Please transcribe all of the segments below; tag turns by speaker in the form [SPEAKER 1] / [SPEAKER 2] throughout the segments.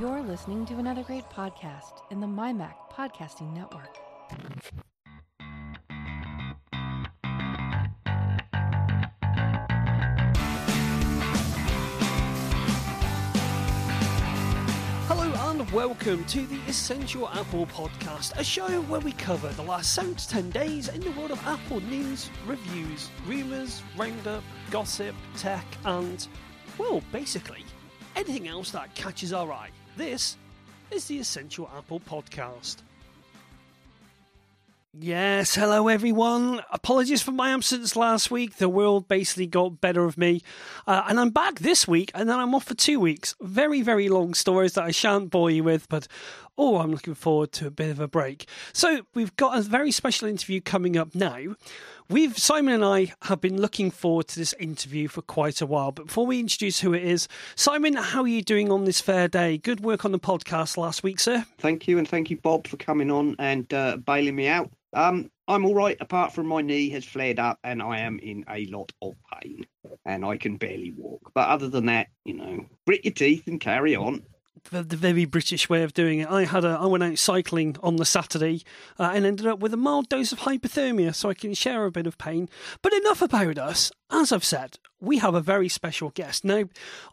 [SPEAKER 1] You're listening to another great podcast in the MyMac Podcasting Network.
[SPEAKER 2] Hello and welcome to the Essential Apple Podcast, a show where we cover the last 7 to 10 days in the world of Apple news, reviews, rumours, roundup, gossip, tech, and, well, basically, anything else that catches our eye. This is the Essential Apple Podcast. Yes, hello everyone. Apologies for my absence last week. The world basically got better of me. Uh, and I'm back this week and then I'm off for two weeks. Very, very long stories that I shan't bore you with, but oh, I'm looking forward to a bit of a break. So we've got a very special interview coming up now. We've Simon and I have been looking forward to this interview for quite a while. But before we introduce who it is, Simon, how are you doing on this fair day? Good work on the podcast last week, sir.
[SPEAKER 3] Thank you, and thank you, Bob, for coming on and uh, bailing me out. Um, I'm all right, apart from my knee has flared up and I am in a lot of pain and I can barely walk. But other than that, you know, grit your teeth and carry on
[SPEAKER 2] the, the, very British way of doing it. I had a I went out cycling on the Saturday uh, and ended up with a mild dose of hypothermia, so I can share a bit of pain. But enough about us. As I've said, we have a very special guest now.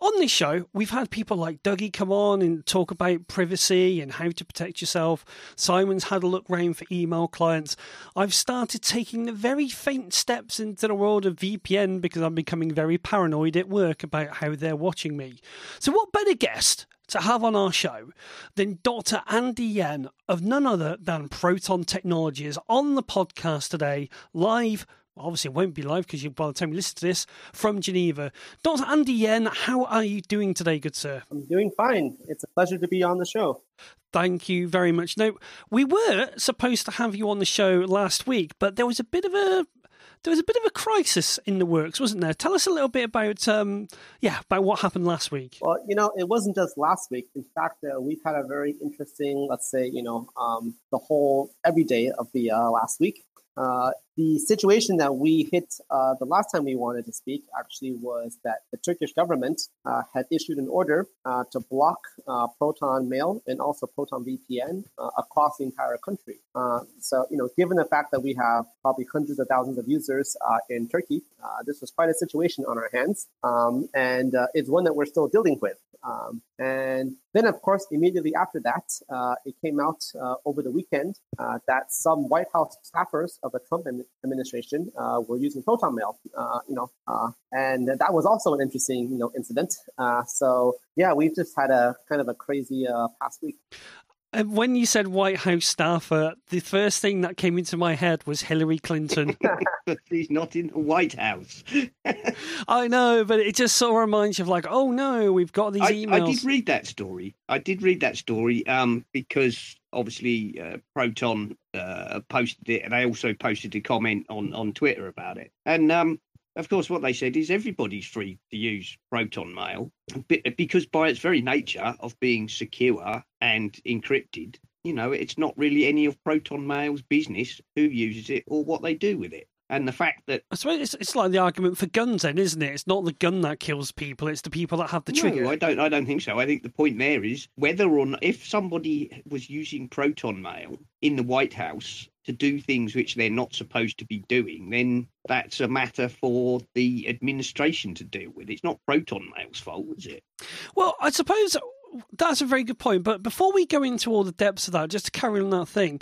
[SPEAKER 2] On this show, we've had people like Dougie come on and talk about privacy and how to protect yourself. Simon's had a look round for email clients. I've started taking the very faint steps into the world of VPN because I'm becoming very paranoid at work about how they're watching me. So, what better guest to have on our show than Dr. Andy Yen of none other than Proton Technologies on the podcast today, live. Obviously, it won't be live because by the time you listen to this from Geneva. Dr. Andy Yen, how are you doing today, good sir?
[SPEAKER 4] I'm doing fine. It's a pleasure to be on the show.
[SPEAKER 2] Thank you very much. Now, we were supposed to have you on the show last week, but there was a bit of a there was a bit of a crisis in the works, wasn't there? Tell us a little bit about, um, yeah, about what happened last week.
[SPEAKER 4] Well, you know, it wasn't just last week. In fact, uh, we've had a very interesting, let's say, you know, um, the whole every day of the uh, last week. Uh, the situation that we hit uh, the last time we wanted to speak actually was that the Turkish government uh, had issued an order uh, to block uh, Proton Mail and also Proton VPN uh, across the entire country. so, you know, given the fact that we have probably hundreds of thousands of users in Turkey, this was quite a situation on our hands, um, and it's one that we're still dealing with. Um, and then, of course, immediately after that, it came out over the weekend that some White House staffers of the Trump administration uh, were using Proton Mail, uh, you know, uh, and that was also an interesting, you know, incident. Uh, so yeah, we've just had a kind of a crazy uh, past week.
[SPEAKER 2] When you said White House staffer, the first thing that came into my head was Hillary Clinton.
[SPEAKER 3] He's not in the White House.
[SPEAKER 2] I know, but it just sort of reminds you of like, oh no, we've got these
[SPEAKER 3] I,
[SPEAKER 2] emails.
[SPEAKER 3] I did read that story. I did read that story um, because obviously uh, Proton uh, posted it, and I also posted a comment on on Twitter about it. And um, of course, what they said is everybody's free to use Proton Mail because by its very nature of being secure and encrypted, you know, it's not really any of Proton Mail's business who uses it or what they do with it. And the fact that
[SPEAKER 2] I suppose it's, it's like the argument for guns, then, isn't it? It's not the gun that kills people; it's the people that have the trigger.
[SPEAKER 3] No, I don't. I don't think so. I think the point there is whether or not if somebody was using proton mail in the White House to do things which they're not supposed to be doing, then that's a matter for the administration to deal with. It's not proton mail's fault, is it?
[SPEAKER 2] Well, I suppose that's a very good point. But before we go into all the depths of that, just to carry on that thing,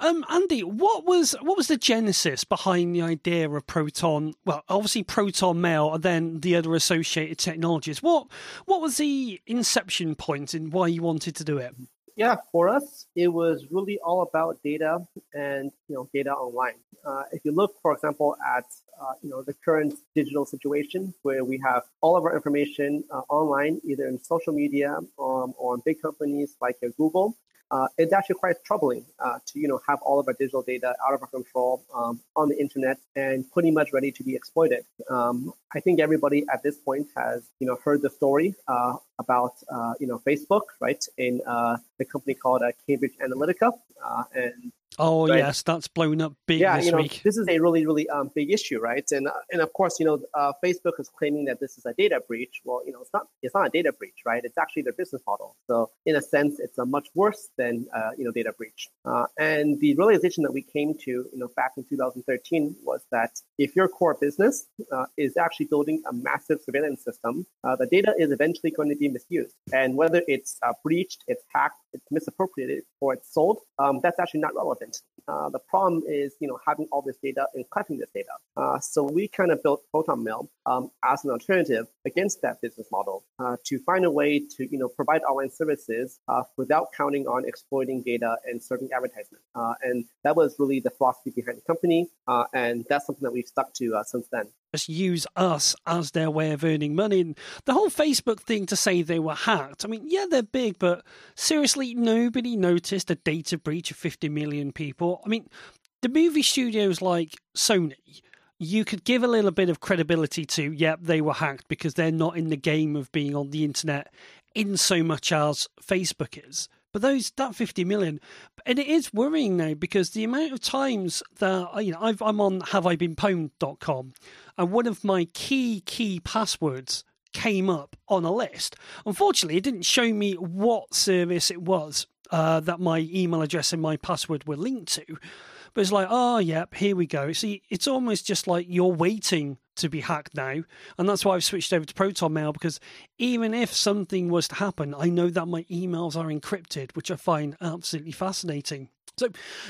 [SPEAKER 2] um, Andy, what was what was the genesis behind the idea of Proton? Well, obviously Proton Mail, and then the other associated technologies. What what was the inception point and why you wanted to do it?
[SPEAKER 4] Yeah, for us, it was really all about data and you know data online. Uh, if you look, for example, at uh, you know the current digital situation where we have all of our information uh, online, either in social media um, or on big companies like Google, uh, it's actually quite troubling uh, to you know have all of our digital data out of our control um, on the internet and pretty much ready to be exploited. Um, I think everybody at this point has you know heard the story uh, about uh, you know Facebook, right? In uh, the company called uh, Cambridge Analytica, and
[SPEAKER 2] Oh
[SPEAKER 4] Right.
[SPEAKER 2] yes, that's blown up big
[SPEAKER 4] yeah,
[SPEAKER 2] this
[SPEAKER 4] you know,
[SPEAKER 2] week.
[SPEAKER 4] this is a really, really um, big issue, right? And uh, and of course, you know, uh, Facebook is claiming that this is a data breach. Well, you know, it's not. It's not a data breach, right? It's actually their business model. So in a sense, it's a much worse than uh, you know data breach. Uh, and the realization that we came to, you know, back in 2013 was that if your core business uh, is actually building a massive surveillance system, uh, the data is eventually going to be misused. And whether it's uh, breached, it's hacked, it's misappropriated, or it's sold, um, that's actually not relevant. Uh, the problem is, you know, having all this data and collecting this data. Uh, so we kind of built Proton Mail um, as an alternative against that business model uh, to find a way to, you know, provide online services uh, without counting on exploiting data and serving advertisement. Uh, and that was really the philosophy behind the company, uh, and that's something that we've stuck to uh, since then.
[SPEAKER 2] just use us as their way of earning money. And the whole Facebook thing to say they were hacked. I mean, yeah, they're big, but seriously, nobody noticed a data breach of 50 million people. I mean, the movie studios like Sony, you could give a little bit of credibility to, yep, they were hacked because they're not in the game of being on the internet in so much as Facebook is. But those that 50 million, and it is worrying now because the amount of times that you know I've, I'm on haveibeenpwned.com, and one of my key key passwords came up on a list. Unfortunately, it didn't show me what service it was uh, that my email address and my password were linked to. But it's like, oh, yep, here we go. See, it's almost just like you're waiting to be hacked now. And that's why I've switched over to Proton Mail because even if something was to happen, I know that my emails are encrypted, which I find absolutely fascinating. So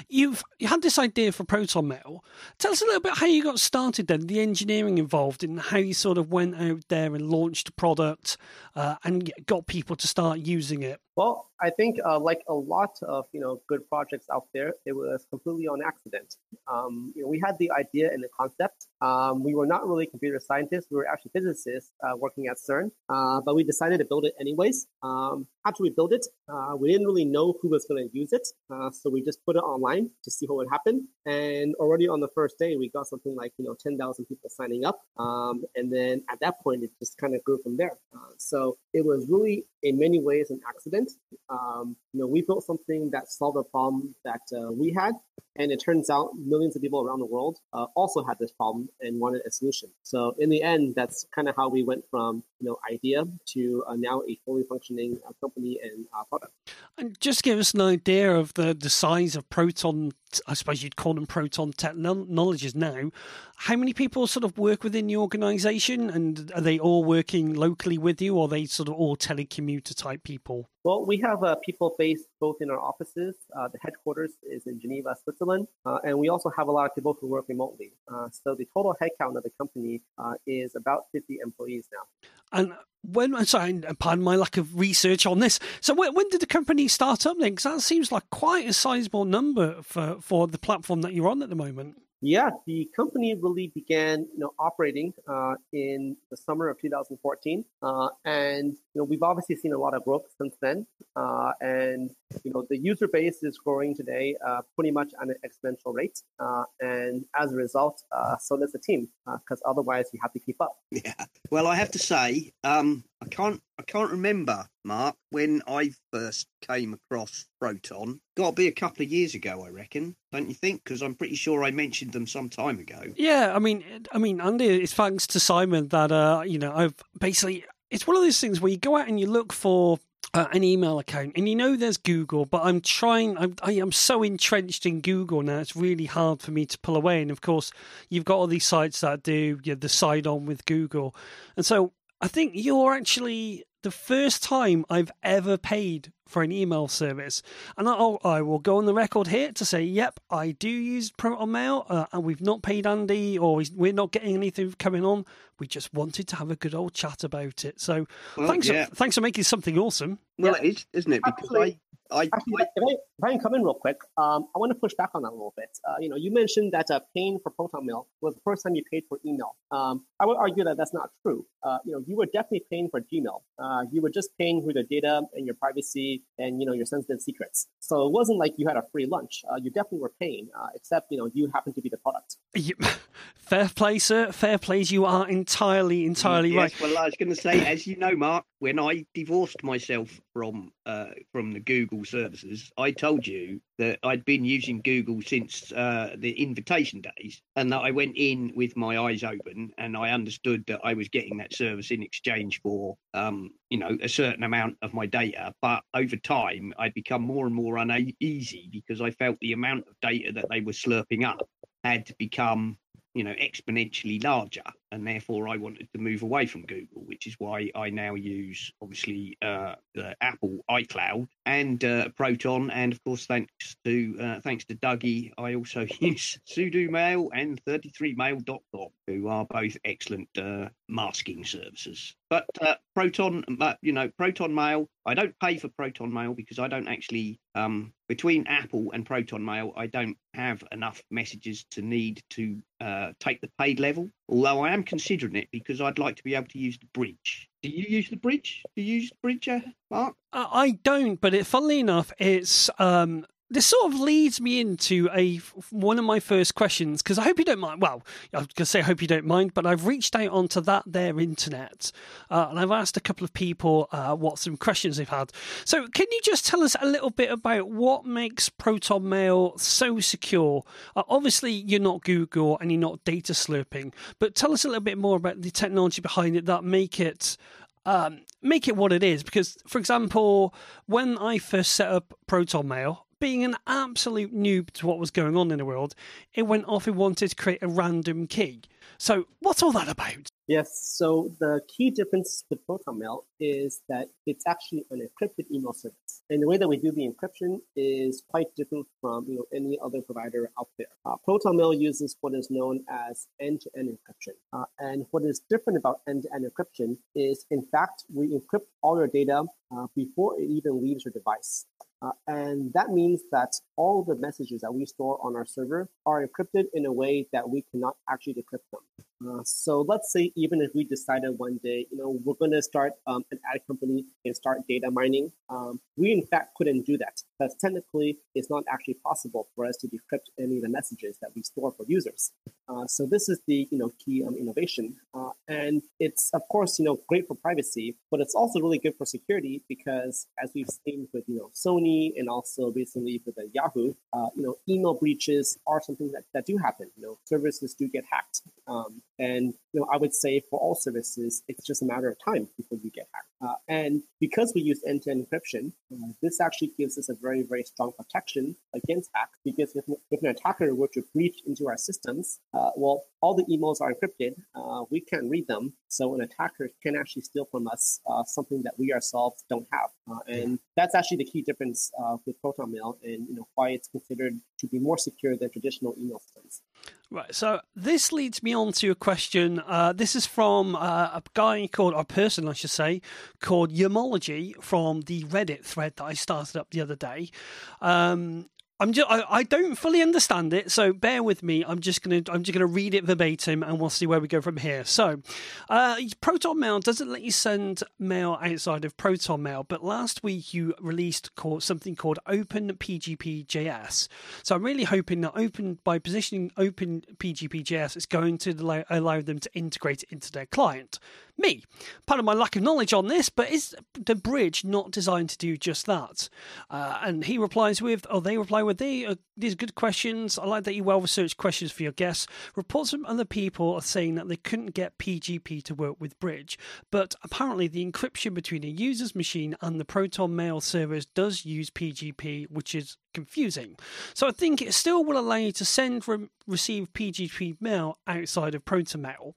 [SPEAKER 2] you've you had this idea for Proton Mail. Tell us a little bit how you got started then, the engineering involved, and how you sort of went out there and launched a product uh, and got people to start using it.
[SPEAKER 4] Well, I think uh, like a lot of you know good projects out there, it was completely on accident. Um, you know, we had the idea and the concept. Um, we were not really computer scientists; we were actually physicists uh, working at CERN. Uh, but we decided to build it anyways. Um, after we built it, uh, we didn't really know who was going to use it, uh, so we just put it online to see what would happen. And already on the first day, we got something like you know ten thousand people signing up. Um, and then at that point, it just kind of grew from there. Uh, so it was really, in many ways, an accident. Um, you know, we built something that solved a problem that uh, we had, and it turns out millions of people around the world uh, also had this problem and wanted a solution. So in the end, that's kind of how we went from you know idea to uh, now a fully functioning uh, company and uh, product.
[SPEAKER 2] And just give us an idea of the, the size of Proton, I suppose you'd call them Proton technologies now. How many people sort of work within the organization and are they all working locally with you or are they sort of all telecommuter type people?
[SPEAKER 4] Well, we have uh, people based both in our offices. Uh, the headquarters is in Geneva, Switzerland, uh, and we also have a lot of people who work remotely. Uh, so the total headcount of the company uh, is about 50 employees now.
[SPEAKER 2] And when, sorry, pardon my lack of research on this. So when, when did the company start up then? Because that seems like quite a sizable number for, for the platform that you're on at the moment.
[SPEAKER 4] Yeah, the company really began, you know, operating uh, in the summer of 2014, uh, and you know we've obviously seen a lot of growth since then. Uh, and you know the user base is growing today uh, pretty much at an exponential rate, uh, and as a result, uh, so does the team, because otherwise you have to keep up.
[SPEAKER 3] Yeah. Well, I have to say, um, I can't, I can't remember, Mark, when I first came across Proton. Got to be a couple of years ago, I reckon. Don't you think? Because I'm pretty sure I mentioned them some time ago.
[SPEAKER 2] Yeah, I mean, I mean, Andy, it's thanks to Simon that uh, you know I've basically. It's one of those things where you go out and you look for uh, an email account, and you know there's Google, but I'm trying. I'm, I am so entrenched in Google now; it's really hard for me to pull away. And of course, you've got all these sites that do you know, the side on with Google, and so I think you're actually the first time I've ever paid for an email service. And I'll, I will go on the record here to say, yep, I do use Proton Mail, uh, and we've not paid Andy, or we're not getting anything coming on. We just wanted to have a good old chat about it. So
[SPEAKER 3] Well,
[SPEAKER 2] thanks,
[SPEAKER 3] yeah.
[SPEAKER 2] for, thanks for making something awesome.
[SPEAKER 3] Well,
[SPEAKER 4] Yeah.
[SPEAKER 3] it is, isn't it? Because
[SPEAKER 4] Absolutely.
[SPEAKER 3] I,
[SPEAKER 4] Actually, if, I, if I can come in real quick, um, I want to push back on that a little bit. Uh, you know, you mentioned that uh, paying for Proton Mail was the first time you paid for email. Um, I would argue that that's not true. Uh, you know, you were definitely paying for Gmail. Uh, you were just paying for the data and your privacy and you know your sensitive secrets. So it wasn't like you had a free lunch. Uh, you definitely were paying, uh, except you know you happen to be the product.
[SPEAKER 2] Fair play, sir. Fair plays. You are entirely, entirely
[SPEAKER 3] yes,
[SPEAKER 2] right.
[SPEAKER 3] Well, I was going to say, as you know, Mark, when I divorced myself from uh, from the Google services, I told you that I'd been using Google since uh, the invitation days, and that I went in with my eyes open, and I understood that I was getting that service in exchange for, um, you know, a certain amount of my data. But over time, I'd become more and more uneasy because I felt the amount of data that they were slurping up had to become you know exponentially larger and therefore i wanted to move away from google which is why i now use obviously uh, the apple icloud and uh, proton. And of course thanks to uh, thanks to dougie i also use sudo mail and 33mail.com who are both excellent uh, masking services. But uh, proton you know proton mail i don't pay for proton mail because i don't actually um, between apple and proton mail i don't have enough messages to need to take the paid level. Although i am considering it because i'd like to be able to use the bridge. Do you use the bridge? Do you use the bridge uh, mark?
[SPEAKER 2] I don't, but it, funnily enough, it's um, this sort of leads me into a one of my first questions because I hope you don't mind. Well, I was going to say I hope you don't mind, but I've reached out onto that their internet uh, and I've asked a couple of people uh, what some questions they've had. So, can you just tell us a little bit about what makes Proton Mail so secure? Uh, obviously, you're not Google and you're not data slurping, but tell us a little bit more about the technology behind it that make it um, make it what it is. Because, for example, when I first set up Proton Mail, being an absolute noob to what was going on in the world, it went off and wanted to create a random key. So, what's all that about?
[SPEAKER 4] Yes. So the key difference with ProtonMail is that it's actually an encrypted email service, and the way that we do the encryption is quite different from you know any other provider out there. Uh, Proton Mail uses what is known as end-to-end encryption, uh, and what is different about end-to-end encryption is, in fact, we encrypt all your data uh, before it even leaves your device. Uh, and that means that all the messages that we store on our server are encrypted in a way that we cannot actually decrypt them. Uh, so let's say even if we decided one day, you know, we're going to start um, an ad company and start data mining, um, we in fact couldn't do that because technically it's not actually possible for us to decrypt any of the messages that we store for users. Uh, so this is the you know key um, innovation, uh, and it's of course you know great for privacy, but it's also really good for security because as we've seen with you know Sony and also recently with the Yahoo, uh, you know email breaches are something that, that do happen. You know services do get hacked. Um, and you know, I would say for all services, it's just a matter of time before you get hacked. Uh, and because we use end-to-end encryption, uh, this actually gives us a very, very strong protection against hacks. Because if, if an attacker were to breach into our systems, uh, well, all the emails are encrypted. Uh, we can't read them, so an attacker can actually steal from us something that we ourselves don't have. And that's actually the key difference with Proton Mail, and you know why it's considered to be more secure than traditional email systems.
[SPEAKER 2] Right, so this leads me on to a question. Uh, this is from uh, a guy called, or a person, I should say, called Yamology from the Reddit thread that I started up the other day. Um, I'm just, I, I don't fully understand it, so bear with me. I'm just gonna I'm just gonna read it verbatim, and we'll see where we go from here. So, uh, Proton Mail doesn't let you send mail outside of Proton Mail, but last week you released called, something called Open. So I'm really hoping that Open by positioning Open PGP.js is going to allow, allow them to integrate it into their client. Me, part of my lack of knowledge on this, but is the bridge not designed to do just that? Uh, and he replies with, or they reply with, they, uh, these are good questions. I like that you well researched questions for your guests. Reports from other people are saying that they couldn't get PGP to work with Bridge, but apparently the encryption between a user's machine and the Proton Mail servers does use PGP, which is confusing. So I think it still will allow you to send and receive PGP mail outside of Proton Mail.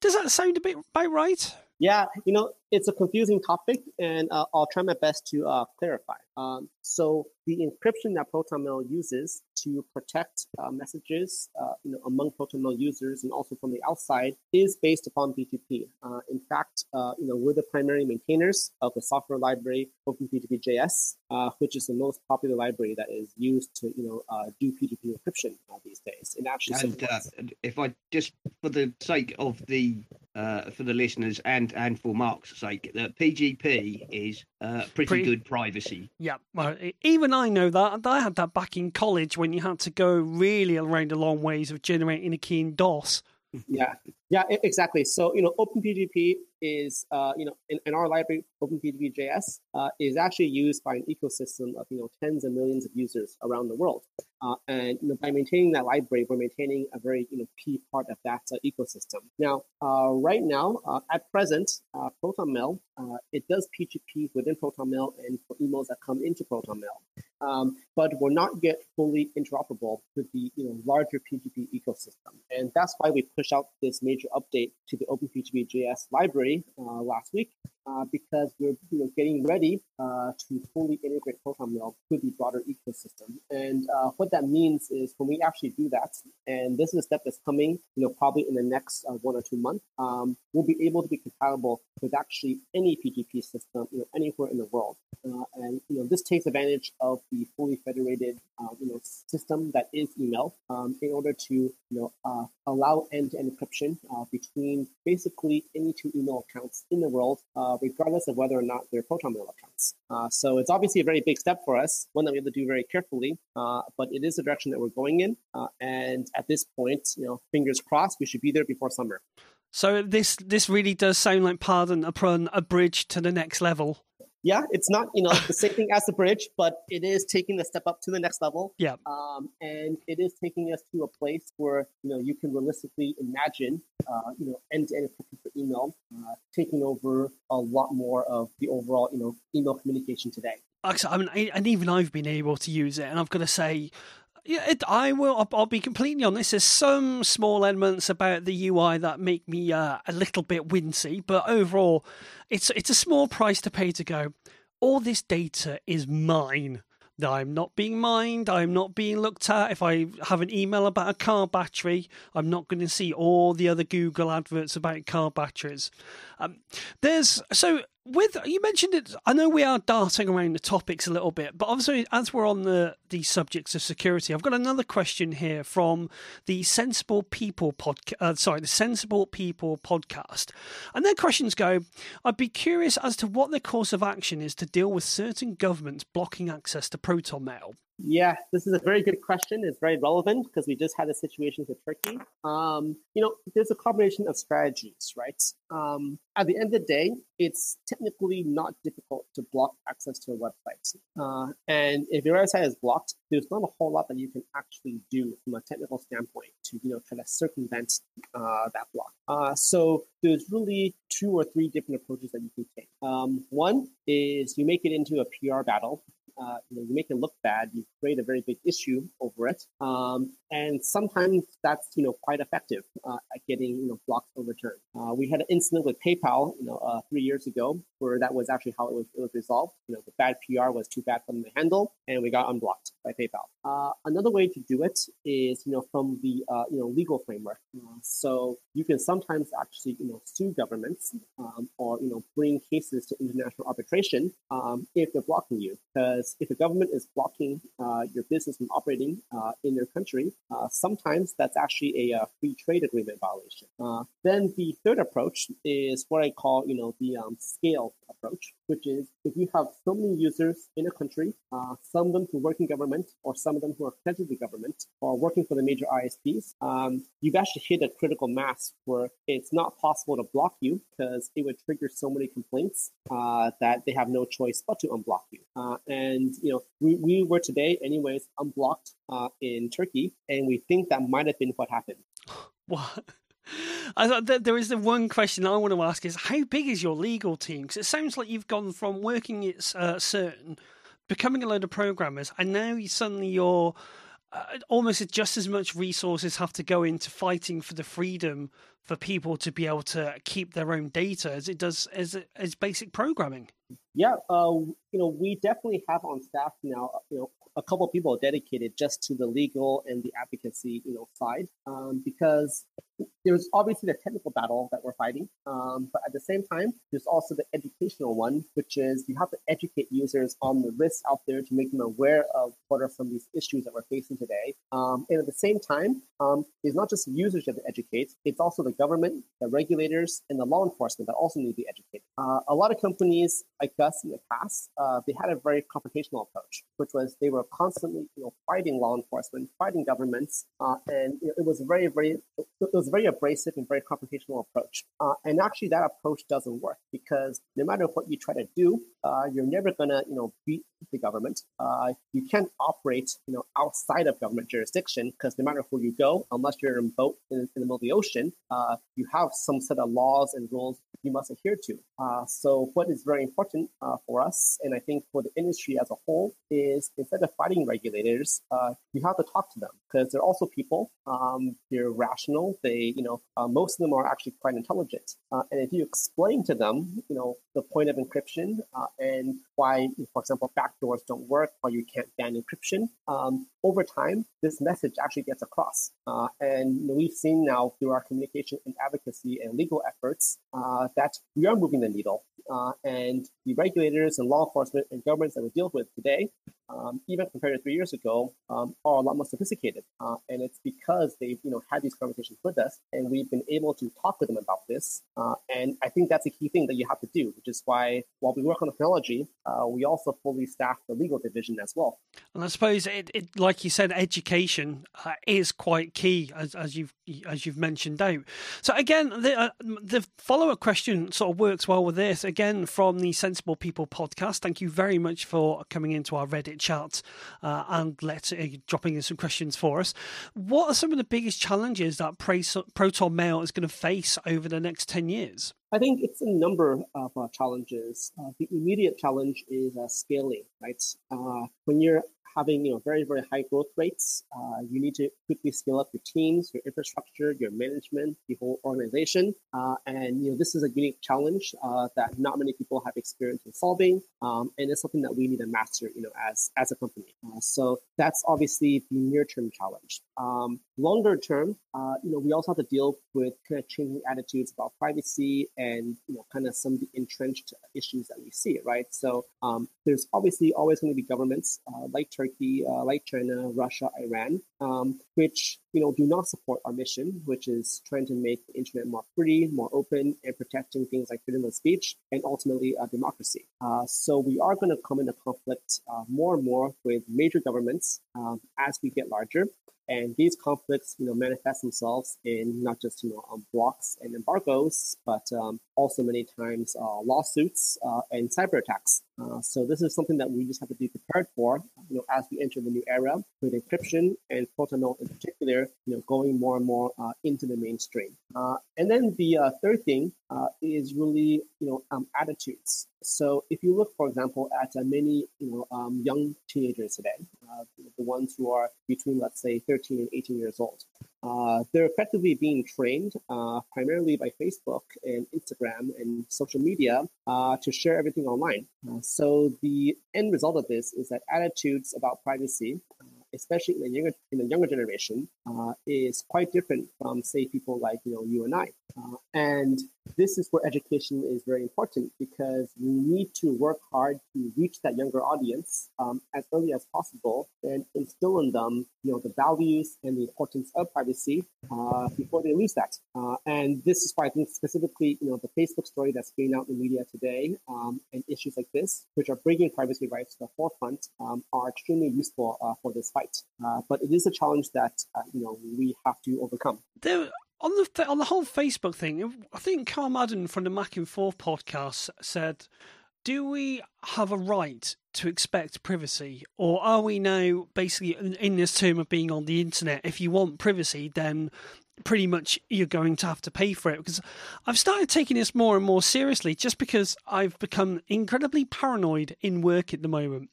[SPEAKER 2] Does that sound a bit about right?
[SPEAKER 4] Yeah, you know, it's a confusing topic, and uh, I'll try my best to uh, clarify. Um, so the encryption that ProtonMail uses to protect uh, messages, uh, you know, among ProtonMail users and also from the outside is based upon PGP. Uh, in fact, uh, you know, we're the primary maintainers of the software library OpenPGP.js, which is the most popular library that is used to, you know, do PGP encryption these days.
[SPEAKER 3] And actually, and, if I just, for the sake of the uh, for the listeners and and for Mark's sake that PGP is uh, pretty, pretty, good privacy.
[SPEAKER 2] Yeah, well, even I know that. I had that back in college when you had to go really around a long ways of generating a key in DOS.
[SPEAKER 4] Yeah, yeah, exactly. So you know, OpenPGP is uh, you know in, in our library OpenPGP.js uh, is actually used by an ecosystem of you know tens of millions of users around the world, uh, and you know, by maintaining that library, we're maintaining a very you know key part of that uh, ecosystem. Now, uh, right now, uh, at present, ProtonMail it does PGP within ProtonMail and for emails that come into ProtonMail. Um, but we're not yet fully interoperable with the you know larger PGP ecosystem, and that's why we push out this major update to the OpenPGP JS library uh, last week uh, because we're you know, getting ready uh, to fully integrate ProtonMail to the broader ecosystem. And uh, what that means is when we actually do that, and this is a step that's coming, you know, probably in the next uh, one or two months, um, we'll be able to be compatible with actually any PGP system, you know, anywhere in the world. Uh, and you know, this takes advantage of the fully federated, uh, you know, system that is email um, in order to you know allow end-to-end encryption between basically any two email accounts in the world uh, regardless of whether or not they're ProtonMail accounts. Uh, so it's obviously a very big step for us, one that we have to do very carefully, uh, but it is the direction that we're going in. Uh, and at this point, you know, fingers crossed, we should be there before summer.
[SPEAKER 2] So this this really does sound like pardon upon a bridge to the next level
[SPEAKER 4] yeah, it's not you know the same thing as the bridge, but it is taking the step up to the next level.
[SPEAKER 2] Yeah,
[SPEAKER 4] um, and it is taking us to a place where you know you can realistically imagine uh, you know end-to-end encryption for email uh, taking over a lot more of the overall you know email communication today.
[SPEAKER 2] I mean, and even I've been able to use it, and I've got to say, yeah, it, I will. I'll, I'll, be completely honest. There's some small elements about the UI that make me uh, a little bit wincy, but overall, it's it's a small price to pay to go. All this data is mine. I'm not being mined. I'm not being looked at. If I have an email about a car battery, I'm not going to see all the other Google adverts about car batteries. Um, there's so with you mentioned it i know we are darting around the topics a little bit but obviously as we're on the the subjects of security i've got another question here from the sensible people podcast uh, sorry the sensible people podcast. And their questions go i'd be curious as to what the course of action is to deal with certain governments blocking access to proton mail
[SPEAKER 4] yeah, this is a very good question. It's very relevant because we just had a situation with Turkey. Um, you know, there's a combination of strategies, right? Um, at the end of the day, it's technically not difficult to block access to a website. Uh, and if your website is blocked, there's not a whole lot that you can actually do from a technical standpoint to, you know, kind of circumvent uh, that block. Uh, so there's really two or three different approaches that you can take. Um, one is you make it into a PR battle uh, you know, you make it look bad, you create a very big issue over it, um, and sometimes that's you know quite effective uh, at getting you know blocks overturned. Uh, we had an incident with PayPal, you know, uh, three years ago, where that was actually how it was, it was resolved. You know, the bad PR was too bad for them to handle, and we got unblocked by PayPal. Uh, another way to do it is you know from the uh, you know legal framework. so you can sometimes actually you know sue governments um, or you know bring cases to international arbitration um, if they're blocking you because if the government is blocking uh, your business from operating uh, in their country, uh, sometimes that's actually a, uh, free trade agreement violation. Uh, then the third approach is what I call, you know, the um, scale approach, which is if you have so many users in a country, uh, some of them who work in government or some of them who are connected to government or working for the major ISPs, um, you've actually hit a critical mass where it's not possible to block you because it would trigger so many complaints that they have no choice but to unblock you. and and you know, we, we were today, anyways, unblocked uh, in Turkey, and we think that might have been what happened.
[SPEAKER 2] What? I thought that there is the one question I want to ask is how big is your legal team? Because it sounds like you've gone from working at uh, CERN, becoming a load of programmers, and now you, suddenly you're uh, almost just as much resources have to go into fighting for the freedom for people to be able to keep their own data as it does as as basic programming.
[SPEAKER 4] Yeah, uh, you know, we definitely have on staff now, you know, a couple people dedicated just to the legal and the advocacy, you know, side, um, because there's obviously the technical battle that we're fighting, um, but at the same time, there's also the educational one, which is you have to educate users on the risks out there to make them aware of what are some of these issues that we're facing today. Um, and at the same time, um, it's not just users that educate; it's also the government, the regulators, and the law enforcement that also need to be educated. Uh, a lot of companies like us in the past, uh, they had a very confrontational approach, which was they were constantly, you know, fighting law enforcement, fighting governments, uh, and it was very, very, it was very abrasive and very confrontational approach. Uh, and actually, that approach doesn't work because no matter what you try to do, uh, you're never gonna, you know, beat the government. Uh, you can't operate, you know, outside of government jurisdiction because no matter who you go, unless you're in a boat in, in the middle of the ocean, uh, you have some set of laws and rules you must adhere to. Uh, so, what is very important uh, for us, and I think for the industry as a whole, is instead of fighting regulators, uh, you have to talk to them because they're also people. Um, they're rational. They, you know, uh, most of them are actually quite intelligent. Uh, and if you explain to them, you know, the point of encryption uh, and why, for example, backdoors don't work, or you can't ban encryption, um, over time, this message actually gets across. Uh, and we've seen now through our communication and advocacy and legal efforts uh, that we are moving the needle. Uh, and the regulators and law enforcement and governments that we deal with today, um, even compared to three years ago, um, are a lot more sophisticated. Uh, and it's because they've you know had these conversations with us, and we've been able to talk with them about this. Uh, and I think that's a key thing that you have to do, which is why while we work on the technology, uh, we also fully staff the legal division as well.
[SPEAKER 2] And I suppose it, it like you said, education uh, is quite key, as, as you've as you've mentioned out. So again, the uh, the follow up question sort of works well with this. Again, from the Sensible People podcast. Thank you very much for coming into our Reddit chat uh, and let uh, dropping in some questions for us. What are some of the biggest challenges that Proton Mail is going to face over the next ten years?
[SPEAKER 4] I think it's a number of uh, challenges. Uh, the immediate challenge is uh, scaling, right? Uh, when you're having you know very very high growth rates, uh, you need to quickly scale up your teams, your infrastructure, your management, the whole organization. Uh, and you know this is a unique challenge uh, that not many people have experience in solving, um, and it's something that we need to master. You know as as a company. Uh, so that's obviously the near term challenge. Um, longer term, uh, you know we also have to deal with kind of changing attitudes about privacy and you know kind of some of the entrenched issues that we see. Right. So um, there's obviously always going to be governments uh, like Turkey, uh, like China, Russia, Iran, um, which you know do not support our mission, which is trying to make the internet more free, more open, and protecting things like freedom of speech and ultimately uh, democracy. Uh, so we are going to come into conflict uh, more and more with major governments um, as we get larger. And these conflicts, you know, manifest themselves in not just you know um, blocks and embargoes, but um, also many times uh, lawsuits uh, and cyber attacks. Uh, so this is something that we just have to be prepared for, you know, as we enter the new era with encryption and Protonmail in particular, you know, going more and more uh, into the mainstream. Uh, and then the uh, third thing is really, you know, um, attitudes. So if you look, for example, at many, you know, um, young teenagers today, the ones who are between, let's say, 13 and 18 years old, uh, they're effectively being trained uh, primarily by Facebook and Instagram and social media uh, to share everything online. Uh, so the end result of this is that attitudes about privacy, uh, especially in the younger in the younger generation, uh, is quite different from say people like you know you and I. and this is where education is very important because we need to work hard to reach that younger audience um, as early as possible and instill in them, you know, the values and the importance of privacy uh, before they lose that. Uh, and this is why I think specifically, you know, the Facebook story that's being out in the media today um, and issues like this, which are bringing privacy rights to the forefront, um, are extremely useful uh, for this fight. Uh, but it is a challenge that uh, you know we have to overcome.
[SPEAKER 2] There on the on the whole Facebook thing, I think Carl Madden from the Mac and Forth podcast said, "Do we have a right to expect privacy, or are we now basically in this term of being on the internet? If you want privacy, then pretty much you're going to have to pay for it because I've started taking this more and more seriously just because I've become incredibly paranoid in work at the moment.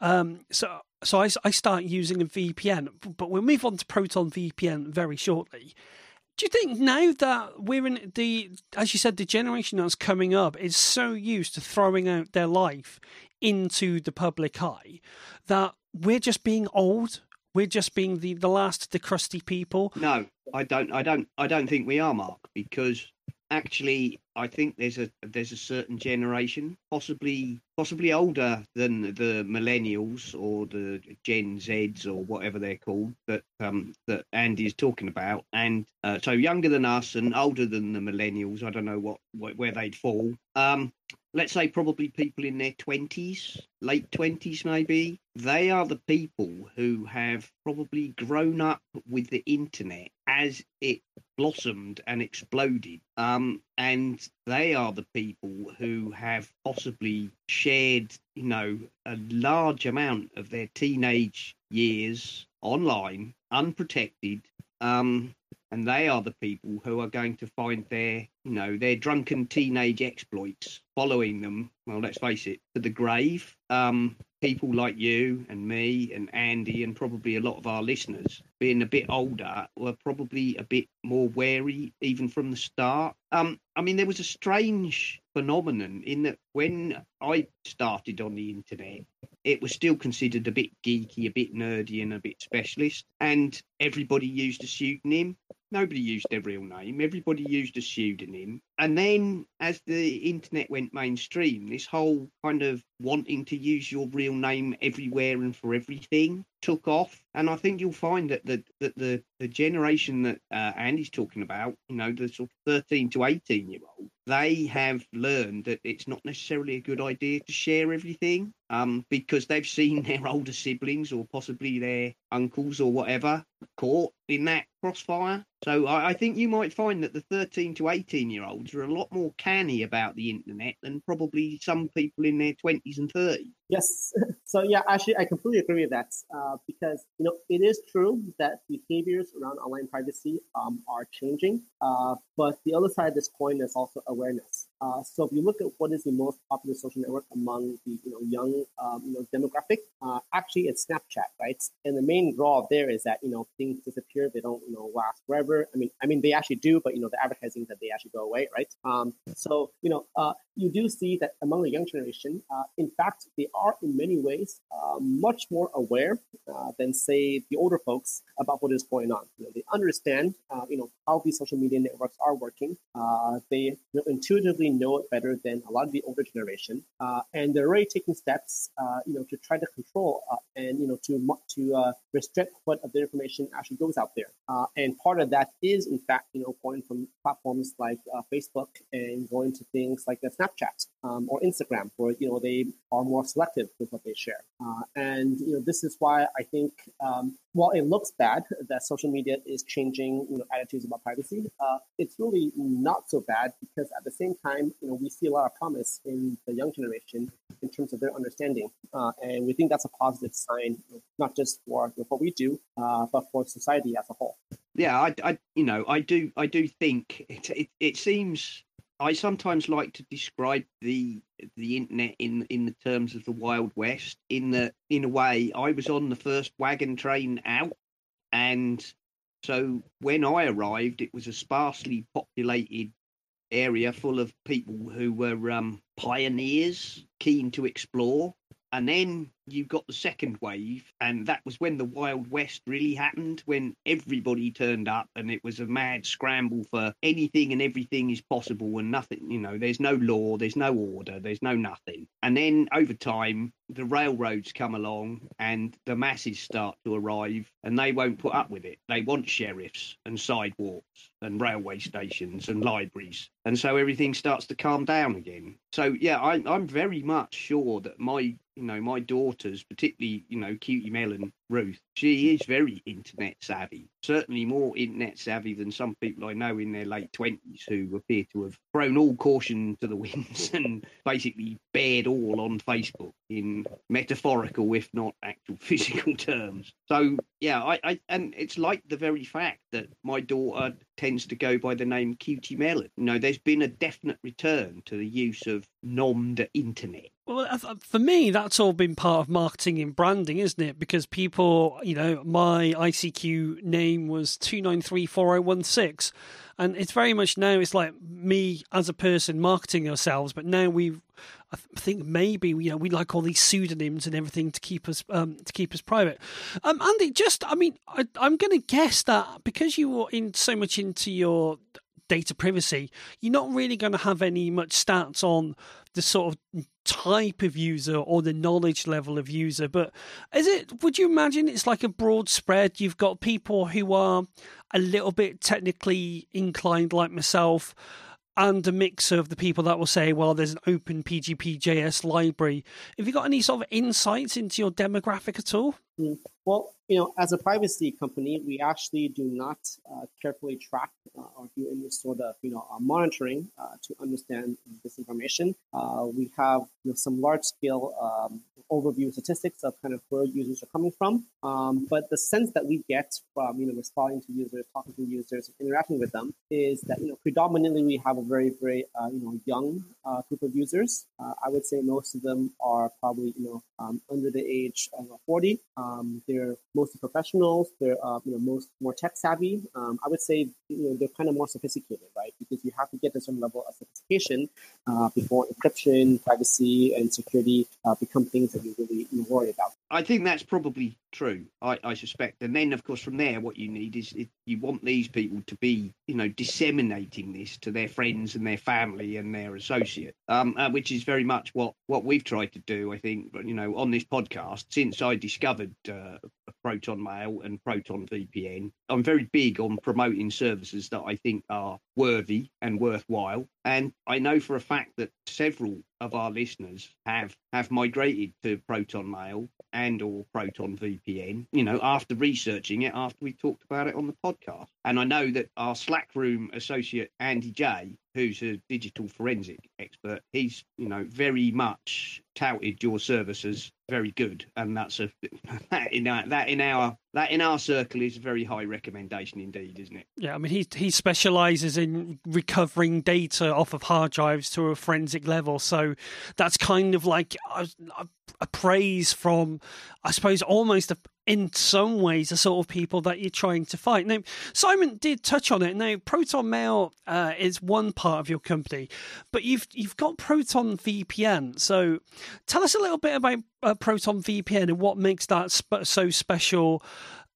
[SPEAKER 2] Um, so so I, I start using a VPN, but we'll move on to Proton VPN very shortly. Do you think now that we're in the, as you said, the generation that's coming up is so used to throwing out their life into the public eye that we're just being old? We're just being the, the last, the crusty people.
[SPEAKER 3] No, I don't. I don't. I don't think we are, Mark, because actually, I think there's a there's a certain generation, possibly possibly older than the millennials or the Gen Zs or whatever they're called that um, that Andy is talking about, and uh, so younger than us and older than the millennials. I don't know what, what where they'd fall. Um, let's say probably people in their 20s, late 20s maybe, they are the people who have probably grown up with the internet as it blossomed and exploded. Um, and they are the people who have possibly shared, you know, a large amount of their teenage years online, unprotected. Um, and they are the people who are going to find their, you know, their drunken teenage exploits following them. Well, let's face it, to the grave. Um, people like you and me and Andy and probably a lot of our listeners, being a bit older, were probably a bit more wary even from the start. Um, I mean, there was a strange phenomenon in that when I started on the internet, it was still considered a bit geeky, a bit nerdy, and a bit specialist. And everybody used a pseudonym. Nobody used their real name. Everybody used a pseudonym. And then as the internet went mainstream, this whole kind of wanting to use your real name everywhere and for everything took off. And I think you'll find that the that the, the generation that uh, Andy's talking about, you know, the sort of 13 to 18 year old, they have learned that it's not necessarily a good idea to share everything um, because they've seen their older siblings or possibly their uncles or whatever caught in that crossfire. So I, I, think you might find that the 13 to 18 year olds are a lot more canny about the internet than probably some people in their 20s and 30s.
[SPEAKER 4] Yes. So yeah, actually, I completely agree with that uh, because you know it is true that behaviors around online privacy um, are changing, uh, but the other side of this coin is also awareness. Uh, so if you look at what is the most popular social network among the you know young um, you know demographic, uh, actually it's Snapchat, right? And the main draw there is that you know things disappear, they don't you know last forever. I mean, I mean they actually do, but you know the advertising that they actually go away, right? Um, so you know uh, you do see that among the young generation, uh, in fact, they are in many ways uh, much more aware uh, than say the older folks about what is going on. You know, they understand you know how these social media networks are working. they you know, intuitively know it better than a lot of the older generation, uh, and they're already taking steps, uh, you know, to try to control uh, and you know to to uh, restrict what of the information actually goes out there. Uh, and part of that is, in fact, you know, going from platforms like Facebook and going to things like Snapchat um, or Instagram, where you know they are more selective with what they share. and you know, this is why I think um, while it looks bad that social media is changing, you know, attitudes about privacy, it's really not so bad because at the same time time, you know, we see a lot of promise in the young generation in terms of their understanding, uh, and we think that's a positive sign, not just for what we do, uh, but for society as a whole.
[SPEAKER 3] Yeah, I, I, you know, I do, I do think it, it, it seems. I sometimes like to describe the the internet in in the terms of the Wild West. In the in a way, I was on the first wagon train out, and so when I arrived, it was a sparsely populated area full of people who were um, pioneers, keen to explore. And then you got the second wave, and that was when the Wild West really happened, when everybody turned up and it was a mad scramble for anything and everything is possible and nothing, you know, there's no law, there's no order, there's no nothing. And then over time, the railroads come along and the masses start to arrive and they won't put up with it. They want sheriffs and sidewalks and railway stations and libraries. And so everything starts to calm down again. So, yeah, I, I'm very much sure that my, you know, my daughter daughters, particularly you know Cutie Melon Ruth, she is very internet savvy. Certainly more internet savvy than some people I know in their late twenties who appear to have thrown all caution to the winds and basically bared all on Facebook in metaphorical, if not actual physical terms. So yeah, I, I and it's like the very fact that my daughter tends to go by the name Cutie Melon. You know, there's been a definite return to the use of nommed internet.
[SPEAKER 2] Well, for me, that's all been part of marketing and branding, isn't it? Because people, you know, my ICQ name was 2934016. And it's very much now, it's like me as a person marketing ourselves, but now we I think maybe you know we like all these pseudonyms and everything to keep us um, to keep us private. Um, Andy, just I mean, I, I'm going to guess that because you were in so much into your data privacy, you're not really going to have any much stats on the sort of type of user or the knowledge level of user. But is it, would you imagine it's like a broad spread? You've got people who are a little bit technically inclined, like myself, and a mix of the people that will say, well, there's an open PGP.js library. Have you got any sort of insights into your demographic at all?
[SPEAKER 4] Mm. Well, you know, as a privacy company, we actually do not uh, carefully track uh, or do any sort of, you know, uh, monitoring uh, to understand this information. Uh, we have you know, some large scale um, overview statistics of kind of where users are coming from. Um, but the sense that we get from, you know, responding to users, talking to users, interacting with them is that, you know, predominantly we have a very, very, uh, you know, young group of users. I would say most of them are probably, you know, um, under the age of 40. Um, they're mostly professionals. They're uh, you know most more tech savvy. Um, I would say you know they're kind of more sophisticated, right? Because you have to get to some level of sophistication uh, before encryption, privacy, and security uh, become things that you really you worry about.
[SPEAKER 3] I think that's probably true. I, I, suspect, and then of course from there, what you need is you want these people to be, you know, disseminating this to their friends and their family and their associate, um, uh, which is very much what what we've tried to do. I think, you know, on this podcast since I discovered uh, Proton Mail and Proton VPN. I'm very big on promoting services that I think are worthy and worthwhile. And I know for a fact that several of our listeners have have migrated to Proton Mail and or Proton VPN, you know, after researching it, after we talked about it on the podcast. And I know that our Slack room associate Andy J, who's a digital forensic expert, he's, you know, very much touted your services very good, and that's a that in our, that in our that in our circle is a very high recommendation indeed, isn't it?
[SPEAKER 2] Yeah, I mean he he specialises in recovering data off of hard drives to a forensic level, so that's kind of like a, a praise from, I suppose, almost a, in some ways the sort of people that you're trying to fight. Now, Simon did touch on it. Now, Proton Mail uh, is one part of your company, but you've you've got Proton VPN. So, tell us a little bit about uh, Proton VPN and what makes that sp- so special.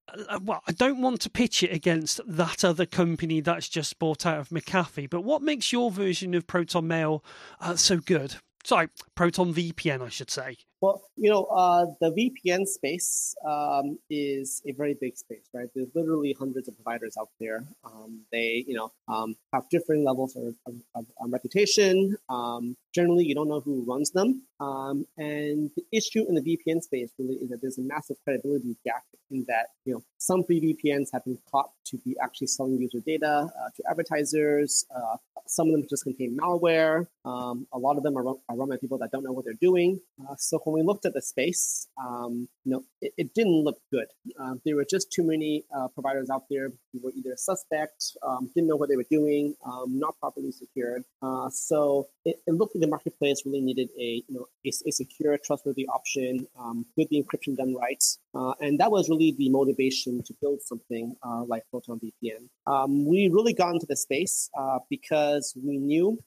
[SPEAKER 2] Uh, well, I don't want to pitch it against that other company that's just bought out of McAfee, but what makes your version of Proton Mail uh, so good? Sorry, Proton VPN, I should say.
[SPEAKER 4] Well, you know, uh, the VPN space um, is a very big space, right? There's literally hundreds of providers out there. Um, they, you know, um, have different levels of, of, of, reputation. Um, generally, you don't know who runs them. Um, and the issue in the VPN space really is that there's a massive credibility gap in that, you know, some free VPNs have been caught to be actually selling user data uh, to advertisers. Uh, some of them just contain malware. Um, a lot of them are run, are run by people that don't know what they're doing. Uh, so when we looked at the space, um, you know, it, it, didn't look good. Uh, there were just too many uh, providers out there who were either suspect, um, didn't know what they were doing, um, not properly secured. Uh, so it, looked like the marketplace really needed a, you know, a, a secure, trustworthy option um, with the encryption done right. Uh, and that was really the motivation to build something uh, like Proton VPN. Um, we really got into the space because we knew,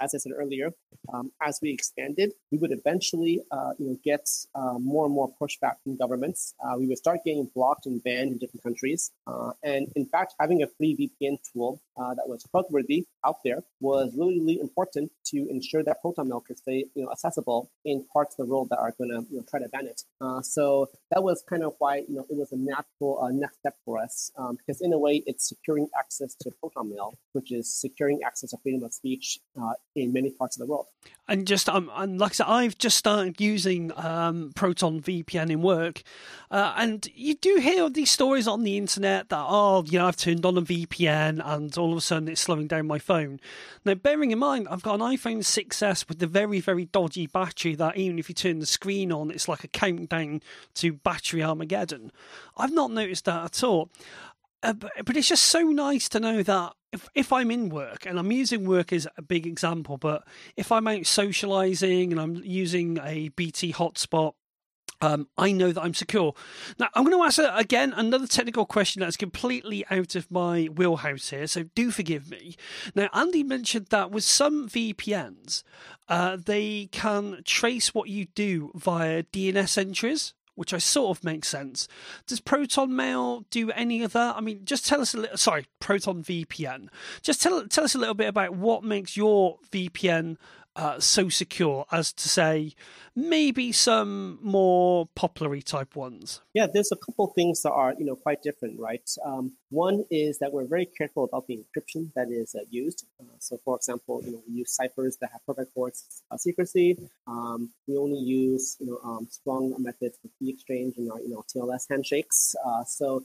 [SPEAKER 4] as I said earlier, um, as we expanded, we would eventually uh, you know, get uh, more and more pushback from governments. Uh, we would start getting blocked and banned in different countries. Uh, and in fact, having a free VPN tool uh, that was trustworthy out there was really, really important to ensure that Proton Mail could stay you know, accessible in parts of the world that are going to you know, try to ban it. Uh, so that was kind of why you know, it was a natural next step for us um, because in a way, it's securing access to Proton Mail, which is securing access to freedom of speech in many parts of the world.
[SPEAKER 2] And just um, and like I said, I've just started using um, Proton VPN in work, uh, and you do hear these stories on the internet that oh, you know, I've turned on a VPN and all of a sudden it's slowing down my phone. Now, bearing in mind, I've got an iPhone 6s with the very very dodgy battery that even if you turn the screen on, it's like a countdown to battery Armageddon. I've not noticed that at all. Uh, but, it's just so nice to know that if if I'm in work and I'm using work as a big example, but if I'm out socializing and I'm using a BT hotspot um, I know that I'm secure. Now, I'm going to ask uh, again another technical question that's completely out of my wheelhouse here, so do forgive me. Now, Andy mentioned that with some VPNs, uh, they can trace what you do via DNS entries which I sort of makes sense. Does Proton Mail do any of that? I mean, just tell us a little. Sorry, Proton VPN. Just tell tell us a little bit about what makes your VPN uh, so secure as to say maybe some more popular type ones?
[SPEAKER 4] Yeah, there's a couple things that are you know quite different, right? Um, one is that we're very careful about the encryption that is uh, used. Uh, so, for example, you know we use ciphers that have perfect course uh, secrecy. Um, we only use you know um, strong methods for key exchange and our you know TLS handshakes. Uh, so,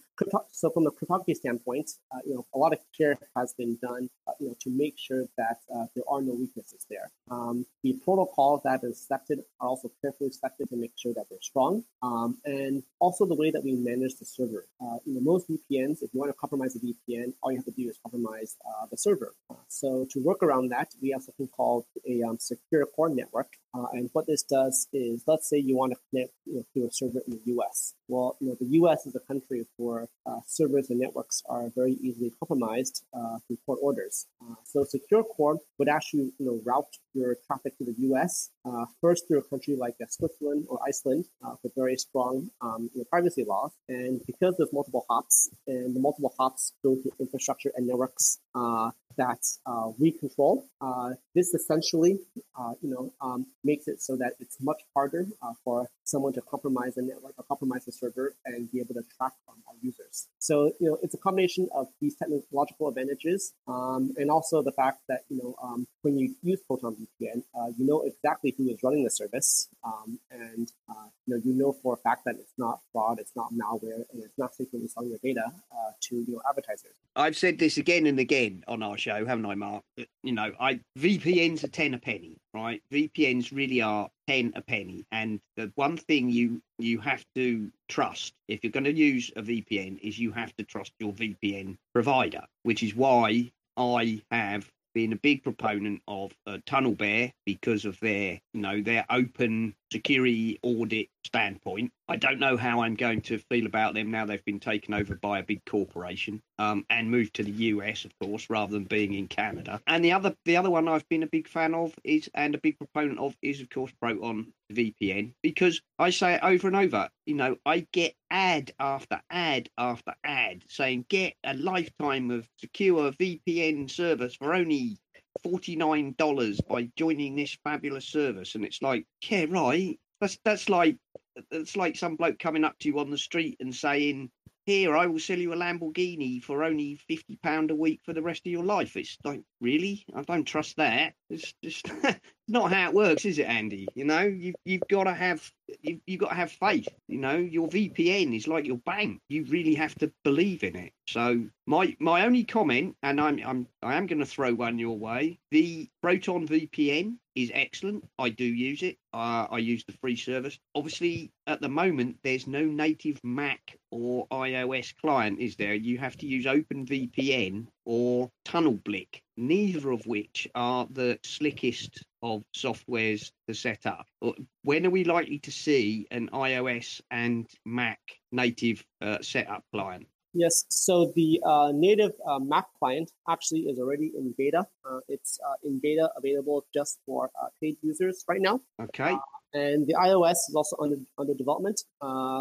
[SPEAKER 4] so from a cryptography standpoint, you know a lot of care has been done you know to make sure that there are no weaknesses there. Um, the protocols that are selected are also carefully selected to make sure that they're strong. Um, and also the way that we manage the server. Uh, you know, most VPNs, if you want to compromise a VPN, all you have to do is compromise uh, the server. Uh, so to work around that, we have something called a um, secure core network. Uh, and what this does is, let's say you want to connect you know, to a server in the US. Well, you know, the US is a country where uh, servers and networks are very easily compromised uh, through court orders. so secure core would actually you know, route your traffic to the US first through a country like Switzerland or Iceland with very strong um, you know, privacy laws. And because there's multiple hops and the multiple hops go to infrastructure and networks uh, that uh, we control. Uh, this essentially, uh, you know, um, makes it so that it's much harder uh, for someone to compromise the network or compromise the server and be able to track um, our users. So, you know, it's a combination of these technological advantages um, and also the fact that, you know, um, when you use Proton VPN, uh, you know exactly who is running the service um, and, you know, you know for a fact that it's not fraud, it's not malware, and it's not secretly selling your data to, you know, advertisers.
[SPEAKER 3] I've said this again and again on our show, haven't I, Mark? You know, I VPNs are ten a penny, right? VPNs really are ten a penny, and the one thing you you have to trust if you're going to use a VPN is you have to trust your VPN provider, which is why I have been a big proponent of uh, TunnelBear because of their, you know, their open security audit standpoint. I don't know how I'm going to feel about them now they've been taken over by a big corporation um, and moved to the US, of course, rather than being in Canada. And the other, the other one I've been a big fan of is and a big proponent of is, of course, Proton VPN because I say it over and over. You know, I get ad after ad after ad saying get a lifetime of secure VPN service for only $49 by joining this fabulous service. And it's like yeah right. That's that's like it's like some bloke coming up to you on the street and saying here i will sell you a lamborghini for only 50 pound a week for the rest of your life. It's like really? I don't trust that. It's just not how it works is it andy? You know you've, you've got to have you've, you've got to have faith you know? Your vpn is like your bank. You really have to believe in it. So my my only comment and i'm i'm i am going to throw one your way the proton vpn is excellent. I do use it. Uh, I use the free service. Obviously, at the moment, there's no native Mac or iOS client, is there? You have to use OpenVPN or Tunnelblick, neither of which are the slickest of softwares to set up. When are we likely to see an iOS and Mac native uh, setup client?
[SPEAKER 4] Yes, so the uh, native uh, Mac client actually is already in beta. Uh, it's uh, in beta available just for uh, paid users right now.
[SPEAKER 3] Okay. Uh,
[SPEAKER 4] and the iOS is also under under development.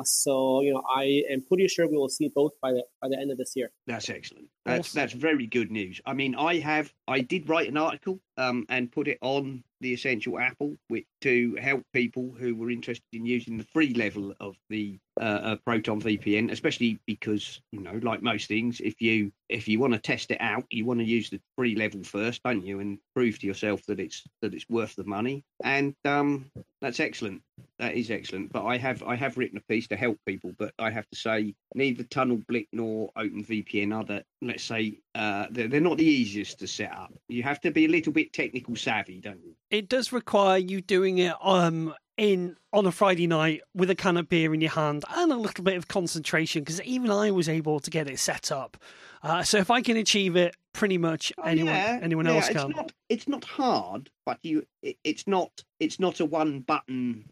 [SPEAKER 4] so you know, I am pretty sure we will see both by the by the end of this year.
[SPEAKER 3] That's excellent. That's awesome. that's very good news. I mean, I have I did write an article um, and put it on the Essential Apple, which to help people who were interested in using the free level of the uh, Proton VPN, especially because you know, like most things, if you if you want to test it out, you want to use the free level first, don't you, and prove to yourself that it's that it's worth the money. And um, that's excellent. That is excellent. But I have I have written a piece to help people, but I have to say neither Tunnelblick nor OpenVPN are that let's say uh, they're, they're not the easiest to set up. You have to be a little bit technical savvy, don't you?
[SPEAKER 2] It does require you doing it um in on a Friday night with a can of beer in your hand and a little bit of concentration because even I was able to get it set up. Uh, so if I can achieve it, pretty much
[SPEAKER 3] Oh,
[SPEAKER 2] anyone
[SPEAKER 3] yeah,
[SPEAKER 2] anyone
[SPEAKER 3] yeah,
[SPEAKER 2] else
[SPEAKER 3] it's
[SPEAKER 2] can.
[SPEAKER 3] Not, it's not hard, but you it, it's not it's not a one button.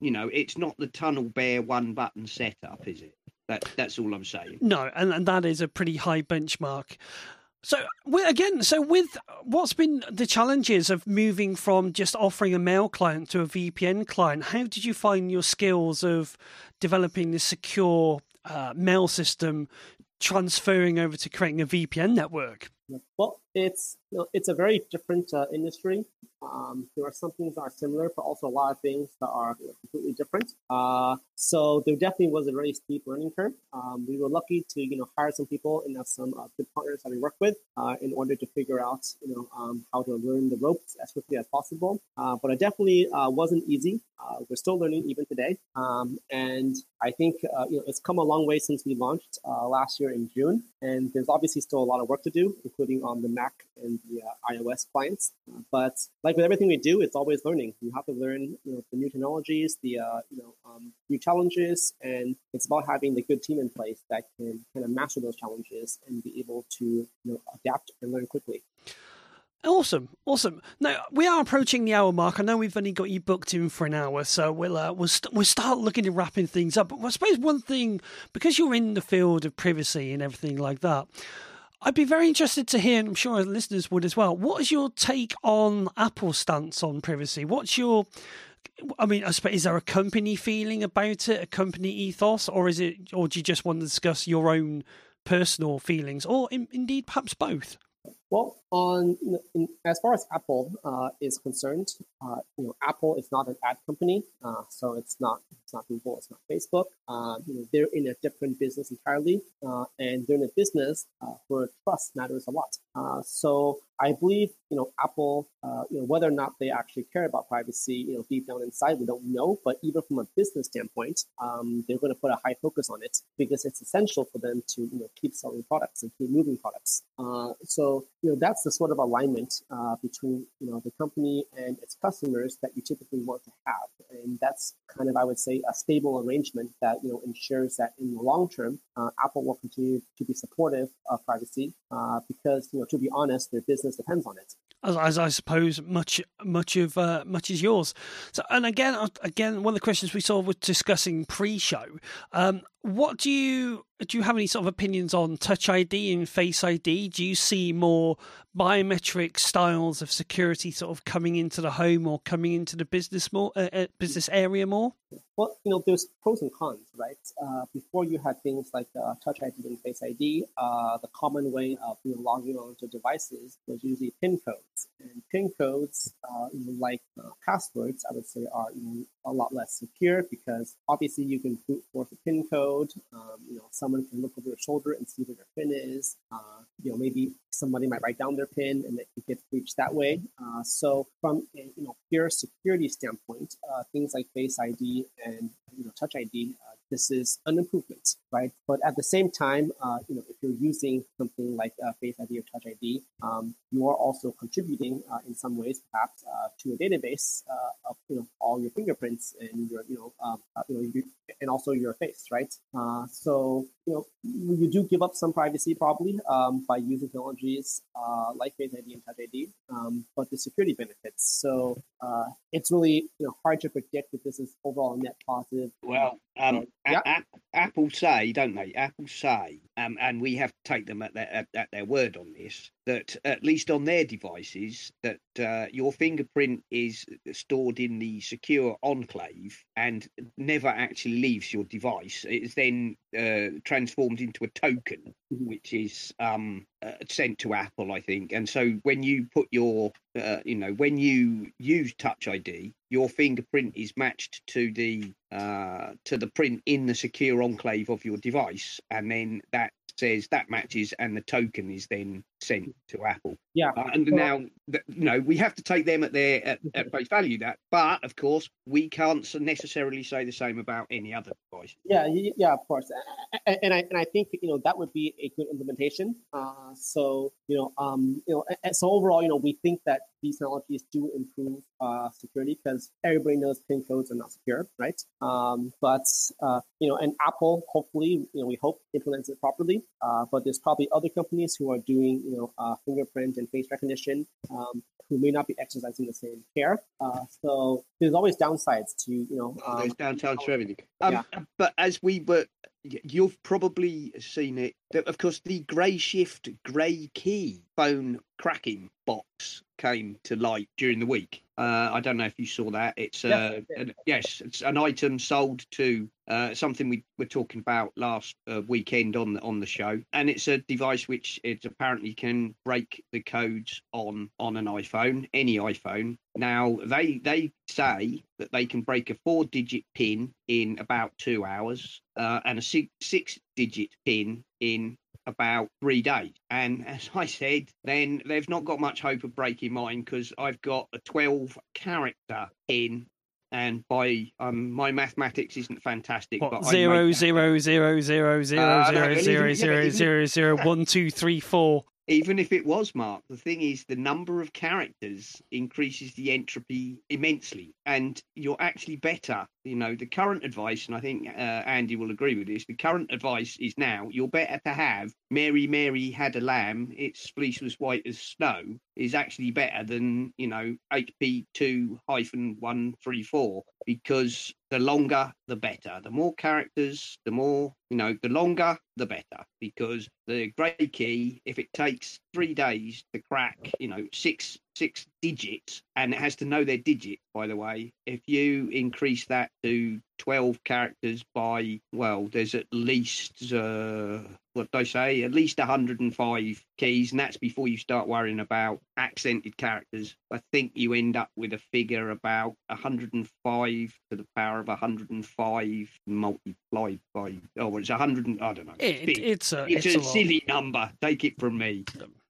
[SPEAKER 3] You know, it's not the TunnelBear one button setup, is it? That that's all I'm saying.
[SPEAKER 2] No, and, and that is a pretty high benchmark. So again, so with what's been the challenges of moving from just offering a mail client to a VPN client, how did you find your skills of developing this secure uh, mail system, transferring over to creating a VPN network?
[SPEAKER 4] Well, it's you know, it's a very different uh, industry. Um, there are some things that are similar, but also a lot of things that are you know, completely different. Uh, so there definitely was a very steep learning curve. Um, we were lucky to you know hire some people and have some uh, good partners that we work with uh, in order to figure out you know um, how to learn the ropes as quickly as possible. Uh, but it definitely uh, wasn't easy. We're still learning even today, um, and I think you know it's come a long way since we launched last year in June, and there's obviously still a lot of work to do, including on the Mac and the uh, iOS clients. But like with everything we do, it's always learning. You have to learn you know the new technologies, the uh, you know um, new challenges, and it's about having the good team in place that can kind of master those challenges and be able to you know adapt and learn quickly.
[SPEAKER 2] Awesome, awesome. Now we are approaching the hour mark. I know we've only got you booked in for an hour, so we'll uh, we'll st- we'll start looking at wrapping things up. But I suppose one thing, because you're in the field of privacy and everything like that, I'd be very interested to hear, and I'm sure listeners would as well. What is your take on Apple's stance on privacy? What's your I mean, I suppose, is there a company feeling about it, a company ethos, or is it, or do you just want to discuss your own personal feelings, or in, indeed perhaps both?
[SPEAKER 4] Well, on as far as Apple uh, is concerned, uh, you know, Apple is not an ad company, uh, so it's not it's not Google, it's not Facebook. Uh, you know, they're in a different business entirely, uh, and they're in a business uh, where trust matters a lot. Uh, so I believe you know Apple, uh, you know, whether or not they actually care about privacy, you know, deep down inside, we don't know. But even from a business standpoint, um, they're going to put a high focus on it because it's essential for them to you know keep selling products and keep moving products. Uh, so you know that's the sort of alignment uh, between you know the company and its customers that you typically want to have, and that's kind of I would say a stable arrangement that you know ensures that in the long term, uh, Apple will continue to be supportive of privacy uh, because you know to be honest, their business depends on it.
[SPEAKER 2] As, as I suppose much much of uh, much is yours. So, and again, uh, again, one of the questions we saw were discussing pre-show. Um, what do you do? You have any sort of opinions on Touch ID and Face ID? Do you see more biometric styles of security sort of coming into the home or coming into the business more uh, uh, business area more?
[SPEAKER 4] Well, you know, there's pros and cons, right? Uh, before you had things like uh, Touch ID and Face ID, uh, the common way of you know, logging onto devices was usually PIN codes. And PIN codes, uh, like passwords, I would say, are you know, a lot less secure because obviously you can brute force a PIN code. Um, you know, someone can look over your shoulder and see where your PIN is. Uh, you know, maybe somebody might write down their PIN and it could get breached that way. Uh, so, from a you know pure security standpoint, uh, things like Face ID and you know Touch ID, uh, this is an improvement, right? But at the same time, uh, you know, if you're using something like uh, Face ID or Touch ID, um, you are also contributing uh, in some ways, perhaps, uh, to a database uh, of you know all your fingerprints and your you know um, uh, you know you, and also your face, right? So you know you do give up some privacy probably um, by using technologies uh, like Face ID and Touch ID, um, but the security benefits. So uh, it's really you know hard to predict if this is overall net positive.
[SPEAKER 3] Well, um,
[SPEAKER 4] yeah.
[SPEAKER 3] A- A- Apple say, don't they? Apple say, um, and we have to take them at their at, at their word on this. That at least on their devices, that uh, your fingerprint is stored in the secure enclave and never actually leaves your device. It is then uh, transformed into a token, which is um, uh, sent to Apple, I think. And so when you put your, uh, you know, when you use Touch ID, your fingerprint is matched to the uh, to the print in the secure enclave of your device, and then that says that matches, and the token is then sent to Apple.
[SPEAKER 4] Yeah.
[SPEAKER 3] Uh, and now, th- you know, we have to take them at their at, at face value. That, but of course, we can't necessarily say the same about any other device.
[SPEAKER 4] Yeah, yeah, of course, A- a- and I and I think you know that would be a good implementation. Uh, so you know, um, you know, so overall, you know, we think that these technologies do improve uh, security because everybody knows PIN codes are not secure, right? Um, but uh, you know, and Apple hopefully, you know, we hope implements it properly. Uh, but there's probably other companies who are doing, you know, uh, fingerprint and face recognition um, who may not be exercising the same care. Uh, so there's always downsides to, you know, um,
[SPEAKER 3] There's downtimes for everything. Um,
[SPEAKER 4] yeah.
[SPEAKER 3] But as we were, you've probably seen it. Of course, the Grey Shift Grey Key phone cracking box came to light during the week. Uh, I don't know if you saw that. It's uh,
[SPEAKER 4] Yeah,
[SPEAKER 3] an- yes, it's an item sold to uh, something we were talking about last uh, weekend on the, on the show, and it's a device which it apparently can break the codes on on an iPhone, any iPhone. Now they they say that they can break a four digit pin in about two hours uh, and a six six digit pin in about three days. And as I said, then they've not got much hope of breaking mine because I've got a 12 character pin. And by um, my mathematics isn't fantastic, but
[SPEAKER 2] What,
[SPEAKER 3] I
[SPEAKER 2] zero, zero, zero, zero, zero,
[SPEAKER 3] Uh,
[SPEAKER 2] zero, zero, zero,
[SPEAKER 3] even-
[SPEAKER 2] zero, zero, one, two, three, four.
[SPEAKER 3] Even if it was Mark, the thing is the number of characters increases the entropy immensely, and you're actually better. You know, the current advice, and I think uh, Andy will agree with this. The current advice is now you're better to have Mary, Mary had a lamb, its fleece was white as snow, is actually better than you know HP two hyphen one three four because the longer the better. The more characters, the more you know. The longer the better because the grey key, if it takes three days to crack, you know, six six digits, and it has to know their digit. By the way, if you increase that to twelve characters by well, there's at least uh, what do I say? At least 105 keys, and that's before you start worrying about accented characters. I think you end up with a figure about 105 to the power of 105 multiplied by oh, it's 100. and- I don't know.
[SPEAKER 2] It,
[SPEAKER 3] big.
[SPEAKER 2] it's a,
[SPEAKER 3] It's,
[SPEAKER 2] it's,
[SPEAKER 3] a,
[SPEAKER 2] a
[SPEAKER 3] silly number. Take it from me.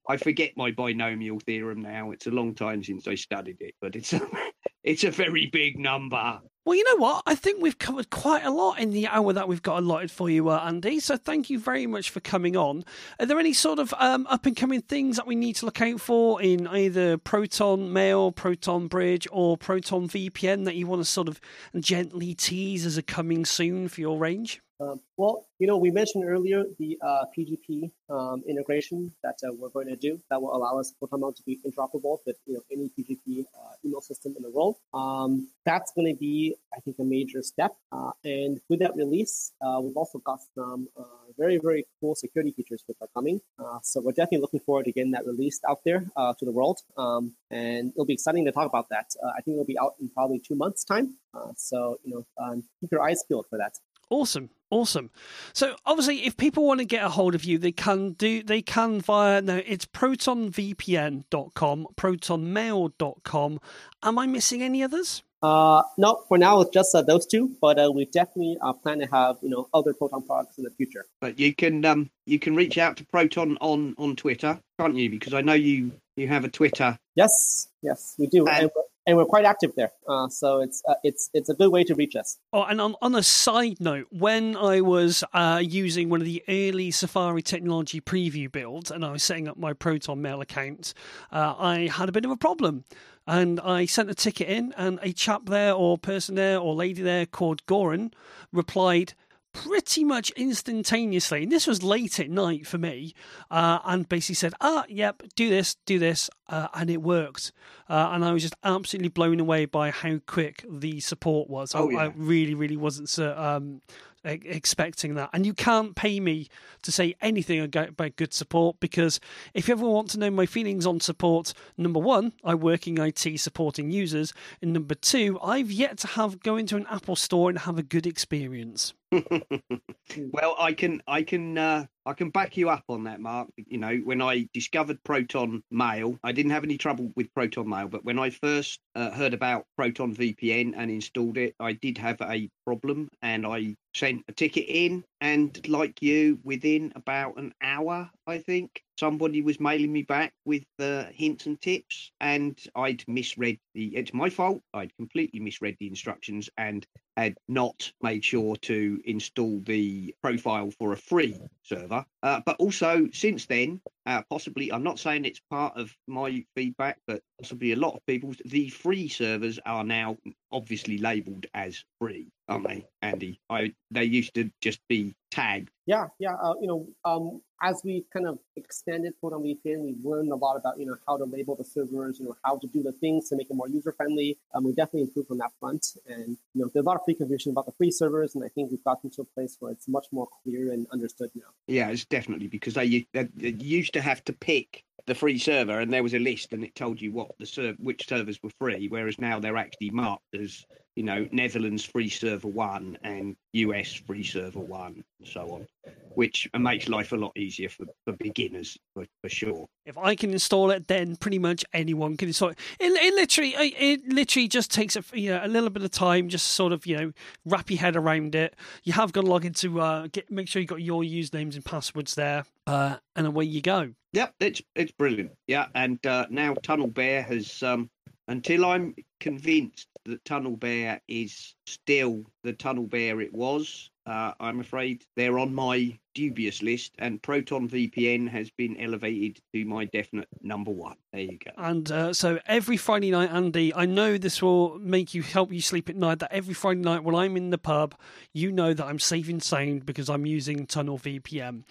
[SPEAKER 3] I forget my binomial theorem now. It's a long time since I studied it, but it's a, it's a very big number.
[SPEAKER 2] Well, you know what? I think we've covered quite a lot in the hour that we've got allotted for you, uh, Andy. So thank you very much for coming on. Are there any sort of um, up and coming things that we need to look out for in either Proton Mail, Proton Bridge, or Proton VPN that you want to sort of gently tease as a coming soon for your range?
[SPEAKER 4] Um, well, you know, we mentioned earlier the uh, PGP um, integration that uh, we're going to do that will allow us ProtonMail to be interoperable with you know any PGP uh, email system in the world. Um, that's going to be, I think, a major step. Uh, and with that release, uh, we've also got some uh, very, very cool security features which are coming. So we're definitely looking forward to getting that released out there to the world. Um, and it'll be exciting to talk about that. I think it'll be out in probably two months' time. So you know, um, keep your eyes peeled for that.
[SPEAKER 2] Awesome, awesome. So obviously, if people want to get a hold of you, they can do. They can via no, it's protonvpn.com, protonmail.com. Am I missing any others?
[SPEAKER 4] Uh, no, for now it's just uh, those two, but uh, we definitely uh, plan to have you know other Proton products in the future.
[SPEAKER 3] But you can um you can reach out to Proton on on Twitter, can't you? Because I know you you have a Twitter.
[SPEAKER 4] Yes, yes, we do,
[SPEAKER 3] And-
[SPEAKER 4] and, we're, and we're quite active there. Uh, so it's uh, it's it's a good way to reach us.
[SPEAKER 2] Oh, and on, on a side note, when I was uh, using one of the early Safari technology preview builds and I was setting up my Proton Mail account, uh, I had a bit of a problem. And I sent a ticket in, and a chap there, or person there, or lady there called Goran replied pretty much instantaneously. And this was late at night for me, uh, and basically said, Ah, yep, do this, do this. Uh, and it worked. Uh, and I was just absolutely blown away by how quick the support was.
[SPEAKER 3] Oh,
[SPEAKER 2] I,
[SPEAKER 3] yeah.
[SPEAKER 2] I really, really wasn't cer- um, e- expecting that. And you can't pay me to say anything about good support because if you ever want to know my feelings on support, number one, I work in IT supporting users, and number two, I've yet to have go into an Apple store and have a good experience.
[SPEAKER 3] well, I can I can uh, I can back you up on that, Mark. You know, when I discovered Proton Mail, I didn't have any trouble with Proton Mail, but when I first uh, heard about Proton VPN and installed it, I did have a problem, and I sent a ticket in, and like you, within about an hour, I think somebody was mailing me back with uh, hints and tips, and I'd misread the. It's my fault. I'd completely misread the instructions and had not made sure to install the profile for a free server. Uh, but also since then, uh, possibly, I'm not saying it's part of my feedback, but possibly a lot of people's, the free servers are now obviously labeled as free, aren't they, Andy? I They used to just be tagged.
[SPEAKER 4] Yeah, yeah. Uh, you know, um, as we kind of expanded Proton VPN, we've learned a lot about you know how to label the servers, you know how to do the things to make it more user friendly. Um, we definitely improved on that front, and you know there's a lot of free confusion about the free servers, and I think we've gotten to a place where it's much more clear and understood now.
[SPEAKER 3] Yeah, it's definitely because they, they, they used to have to pick the free server, and there was a list, and it told you what the serv- which servers were free. Whereas now they're actually marked as you know Netherlands free server one and US free server one, and so on, which makes life a lot easier for, for beginners for, for sure.
[SPEAKER 2] If I can install it, then pretty much anyone can install it. It, it literally, it literally just takes a you know a little bit of time, just sort of you know wrap your head around it. You have got to log into uh, get make sure you've got your usernames and passwords there, uh, and away you go.
[SPEAKER 3] Yep, it's it's brilliant. Yeah, and uh, now TunnelBear has um, until I'm convinced that TunnelBear is still the TunnelBear it was. Uh, I'm afraid they're on my dubious list, and Proton VPN has been elevated to my definite number one. There you go.
[SPEAKER 2] And uh, so every Friday night, Andy, I know this will make you help you sleep at night. That every Friday night while I'm in the pub, you know that I'm safe and sound because I'm using Tunnel VPN.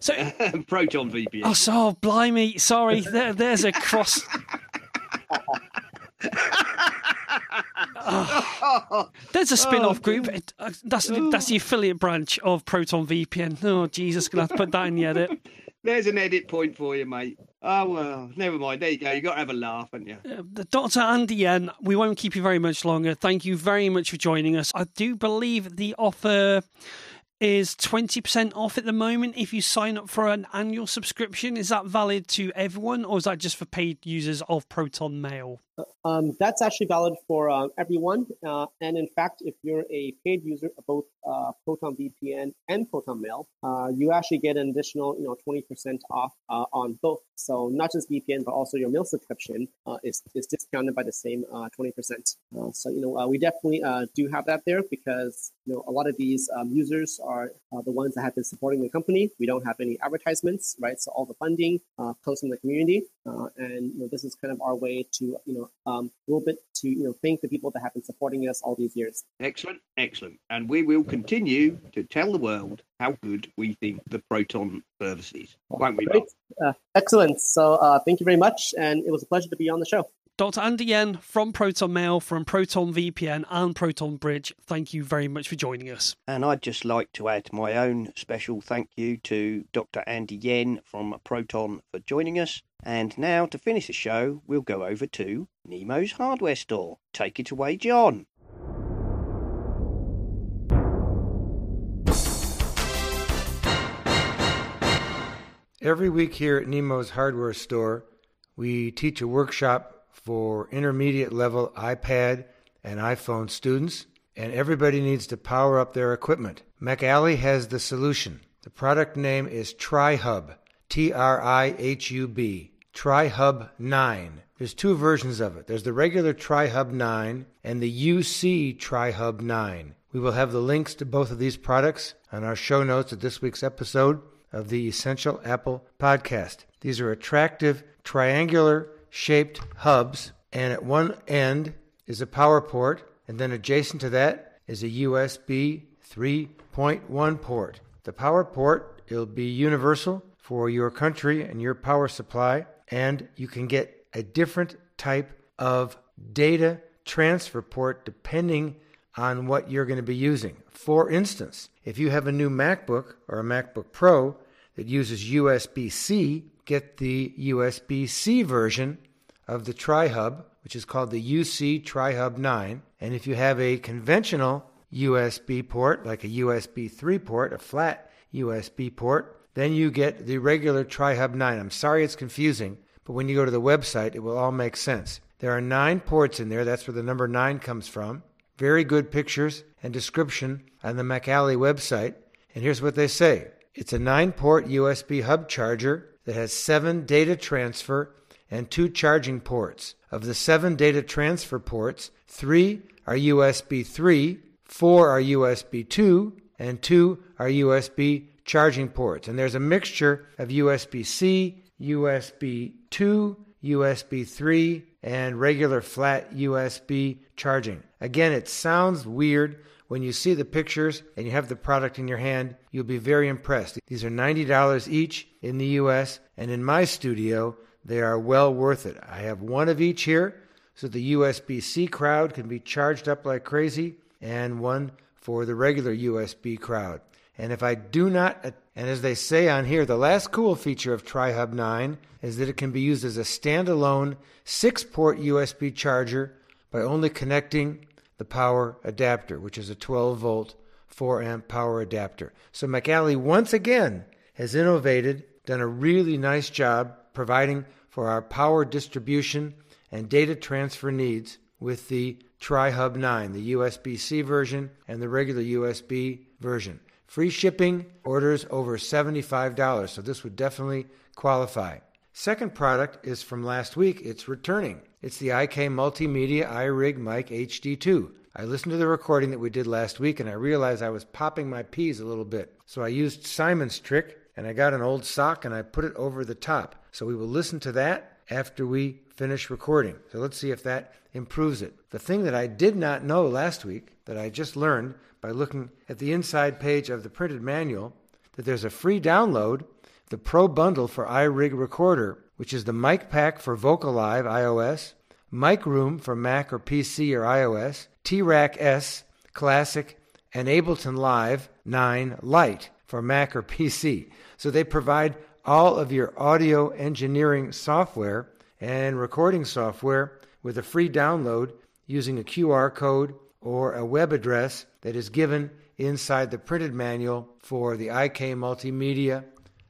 [SPEAKER 3] So Proton VPN.
[SPEAKER 2] Oh, so blimey! Sorry, there, there's a cross. Oh, there's a spin-off oh, group. It, uh, that's that's the affiliate branch of Proton VPN. Oh Jesus, gonna have to put that in the edit.
[SPEAKER 3] There's an edit point for you, mate. Oh well, never mind. There you go. You got to have a laugh, haven't you? Uh,
[SPEAKER 2] Dr. Andy Yen, we won't keep you very much longer. Thank you very much for joining us. I do believe the offer is 20% off at the moment if you sign up for an annual subscription. Is that valid to everyone or is that just for paid users of Proton Mail?
[SPEAKER 4] Um, that's actually valid for uh, everyone. Uh, and in fact, if you're a paid user of both uh, Proton VPN and Proton Mail, uh, you actually get an additional, you know, 20% off uh, on both. So not just VPN, but also your mail subscription uh, is, is discounted by the same 20%. so, you know, we definitely do have that there because, you know, a lot of these um, users are the ones that have been supporting the company. We don't have any advertisements, right? So all the funding comes from the community. And, you know, this is kind of our way to, you know, um, a little bit to you know thank the people that have been supporting us all these years.
[SPEAKER 3] Excellent, excellent, and we will continue to tell the world how good we think the Proton service is, won't we?
[SPEAKER 4] Uh, excellent. So uh, thank you very much, and it was a pleasure to be on the show.
[SPEAKER 2] Dr. Andy Yen from Proton Mail, from Proton VPN and Proton Bridge, thank you very much for joining us.
[SPEAKER 3] And I'd just like to add my own special thank you to Dr. Andy Yen from Proton for joining us. And now, to finish the show, we'll go over to Nemo's hardware store. Take it away, John.
[SPEAKER 5] Every week here at Nemo's hardware store, we teach a workshop for intermediate level iPad and iPhone students, and everybody needs to power up their equipment. Macally has the solution. The product name is TriHub, T R I H U B, TriHub 9. There's two versions of it. There's the regular TriHub 9 and the UC TriHub 9. We will have the links to both of these products on our show notes at this week's episode of the Essential Apple Podcast. These are attractive triangular shaped hubs, and at one end is a power port, and then adjacent to that is a USB 3.1 port. The power port will be universal for your country and your power supply, and you can get a different type of data transfer port depending on what you're going to be using. For instance, if you have a new MacBook or a MacBook Pro that uses USB C, get the USB C version of the TriHub, which is called the UC TriHub 9. And if you have a conventional USB port, like a USB 3 port, a flat USB port, then you get the regular TriHub 9. I'm sorry it's confusing, but when you go to the website, it will all make sense. There are nine ports in there. That's where the number nine comes from. Very good pictures and description on the Macally website. And here's what they say it's a nine port USB hub charger that has seven data transfer and two charging ports. Of the seven data transfer ports, three are USB 3, four are USB 2, and two are USB charging ports. And there's a mixture of USB C, USB 2, USB 3, and regular flat USB charging. Again, it sounds weird. When you see the pictures and you have the product in your hand, you'll be very impressed. These are $90 each in the US, and in my studio, they are well worth it. I have one of each here so the USB C crowd can be charged up like crazy, and one for the regular USB crowd. And if I do not, and as they say on here, the last cool feature of TriHub 9 is that it can be used as a standalone six port USB charger by only connecting the power adapter, which is a 12 volt 4 amp power adapter. So Macally once again has innovated, done a really nice job providing for our power distribution and data transfer needs with the TriHub 9, the USB C version and the regular USB version. Free shipping, orders over $75, so this would definitely qualify. Second product is from last week. It's returning. It's the IK Multimedia iRig Mic HD2. I listened to the recording that we did last week and I realized I was popping my peas a little bit. So I used Simon's trick and I got an old sock and I put it over the top. So we will listen to that after we finish recording. So let's see if that improves it. The thing that I did not know last week that I just learned by looking at the inside page of the printed manual that there's a free download, the Pro Bundle for iRig Recorder, which is the mic pack for VocaLive iOS, MicRoom for Mac or PC or iOS, T-RackS Classic, and Ableton Live 9 Lite for Mac or PC. So they provide all of your audio engineering software and recording software with a free download using a QR code or a web address that is given inside the printed manual for the IK Multimedia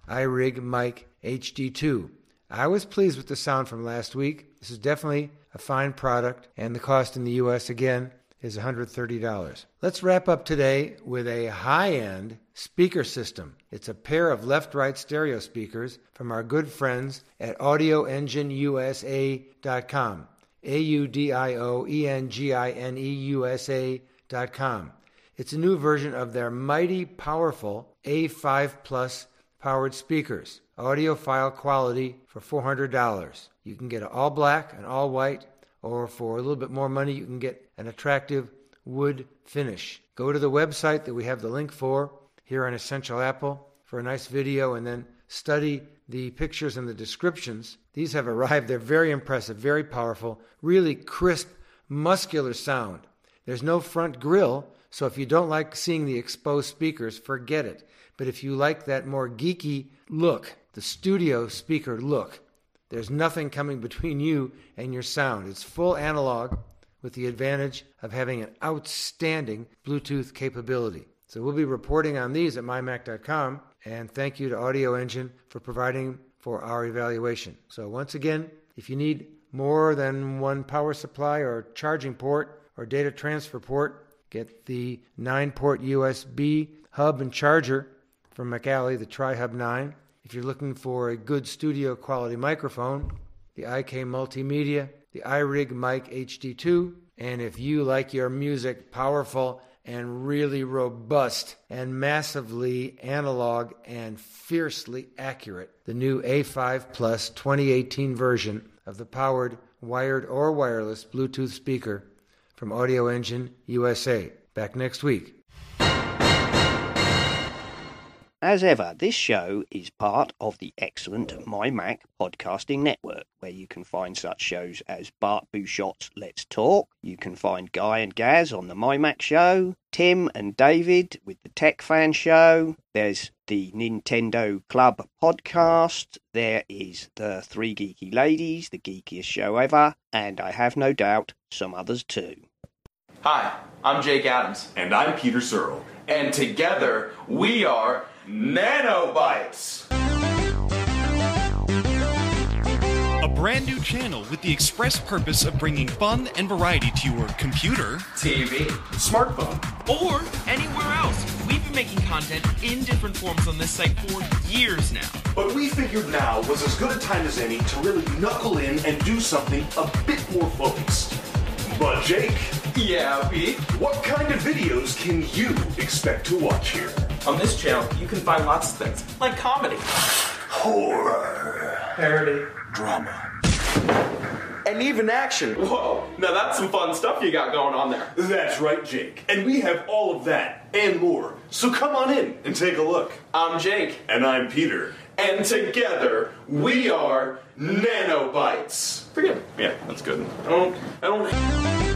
[SPEAKER 5] iRig Mic HD2. I was pleased with the sound from last week. This is definitely a fine product, and the cost in the US again is $130. Let's wrap up today with a high end speaker system. It's a pair of left right stereo speakers from our good friends at AudioEngineUSA.com. A U D I O E N G I N E U S A.com. It's a new version of their mighty powerful A5 Plus powered speakers. Audiophile quality for $400. You can get an all black and all white, or for a little bit more money, you can get an attractive wood finish. Go to the website that we have the link for here on Essential Apple for a nice video and then study the pictures and the descriptions. These have arrived. They're very impressive, very powerful, really crisp, muscular sound. There's no front grill, so if you don't like seeing the exposed speakers, forget it. But if you like that more geeky look, the studio speaker look, there's nothing coming between you and your sound. It's full analog with the advantage of having an outstanding Bluetooth capability. So we'll be reporting on these at mymac.com. And thank you to Audioengine for providing for our evaluation. So once again, if you need more than one power supply or charging port or data transfer port, get the 9 port USB hub and charger from Macally, the TriHub 9. If you're looking for a good studio quality microphone, the IK Multimedia, the iRig Mic HD2, and if you like your music powerful and really robust and massively analog and fiercely accurate. The new A5 Plus 2018 version of the powered wired or wireless Bluetooth speaker from Audioengine USA. Back next week.
[SPEAKER 3] As ever, this show is part of the excellent My Mac podcasting network, where you can find such shows as Bart Busschots Let's Talk. You can find Guy and Gaz on the My Mac show, Tim and David with the Tech Fan show. There's the Nintendo Club podcast. There is the Three Geeky Ladies, the geekiest show ever, and I have no doubt some others too.
[SPEAKER 6] Hi, I'm Jake Adams.
[SPEAKER 7] And I'm Peter Searle.
[SPEAKER 6] And together, we are Nanobytes.
[SPEAKER 7] A brand new channel with the express purpose of bringing fun and variety to your computer,
[SPEAKER 6] TV,
[SPEAKER 8] smartphone, or anywhere else. We've been making content in different forms on this site for years now.
[SPEAKER 9] But we figured now was as good a time as any to really knuckle in and do something a bit more focused. But Jake,
[SPEAKER 6] Yeah, Pete.
[SPEAKER 9] what kind of videos can you expect to watch here?
[SPEAKER 6] On this channel, you can find lots of things, like comedy,
[SPEAKER 9] Horror,
[SPEAKER 6] parody,
[SPEAKER 9] drama.
[SPEAKER 6] and even action. Whoa, now that's some fun stuff you got going on there.
[SPEAKER 9] That's right, Jake. And we have all of that and more. So come on in and take a look.
[SPEAKER 6] I'm Jake,
[SPEAKER 9] And I'm Peter.
[SPEAKER 6] and together we are Nanobites. Forget it. Yeah, that's good. I don't. I don't.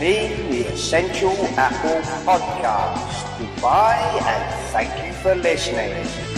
[SPEAKER 10] Been the Essential Apple Podcast. Goodbye and thank you for listening.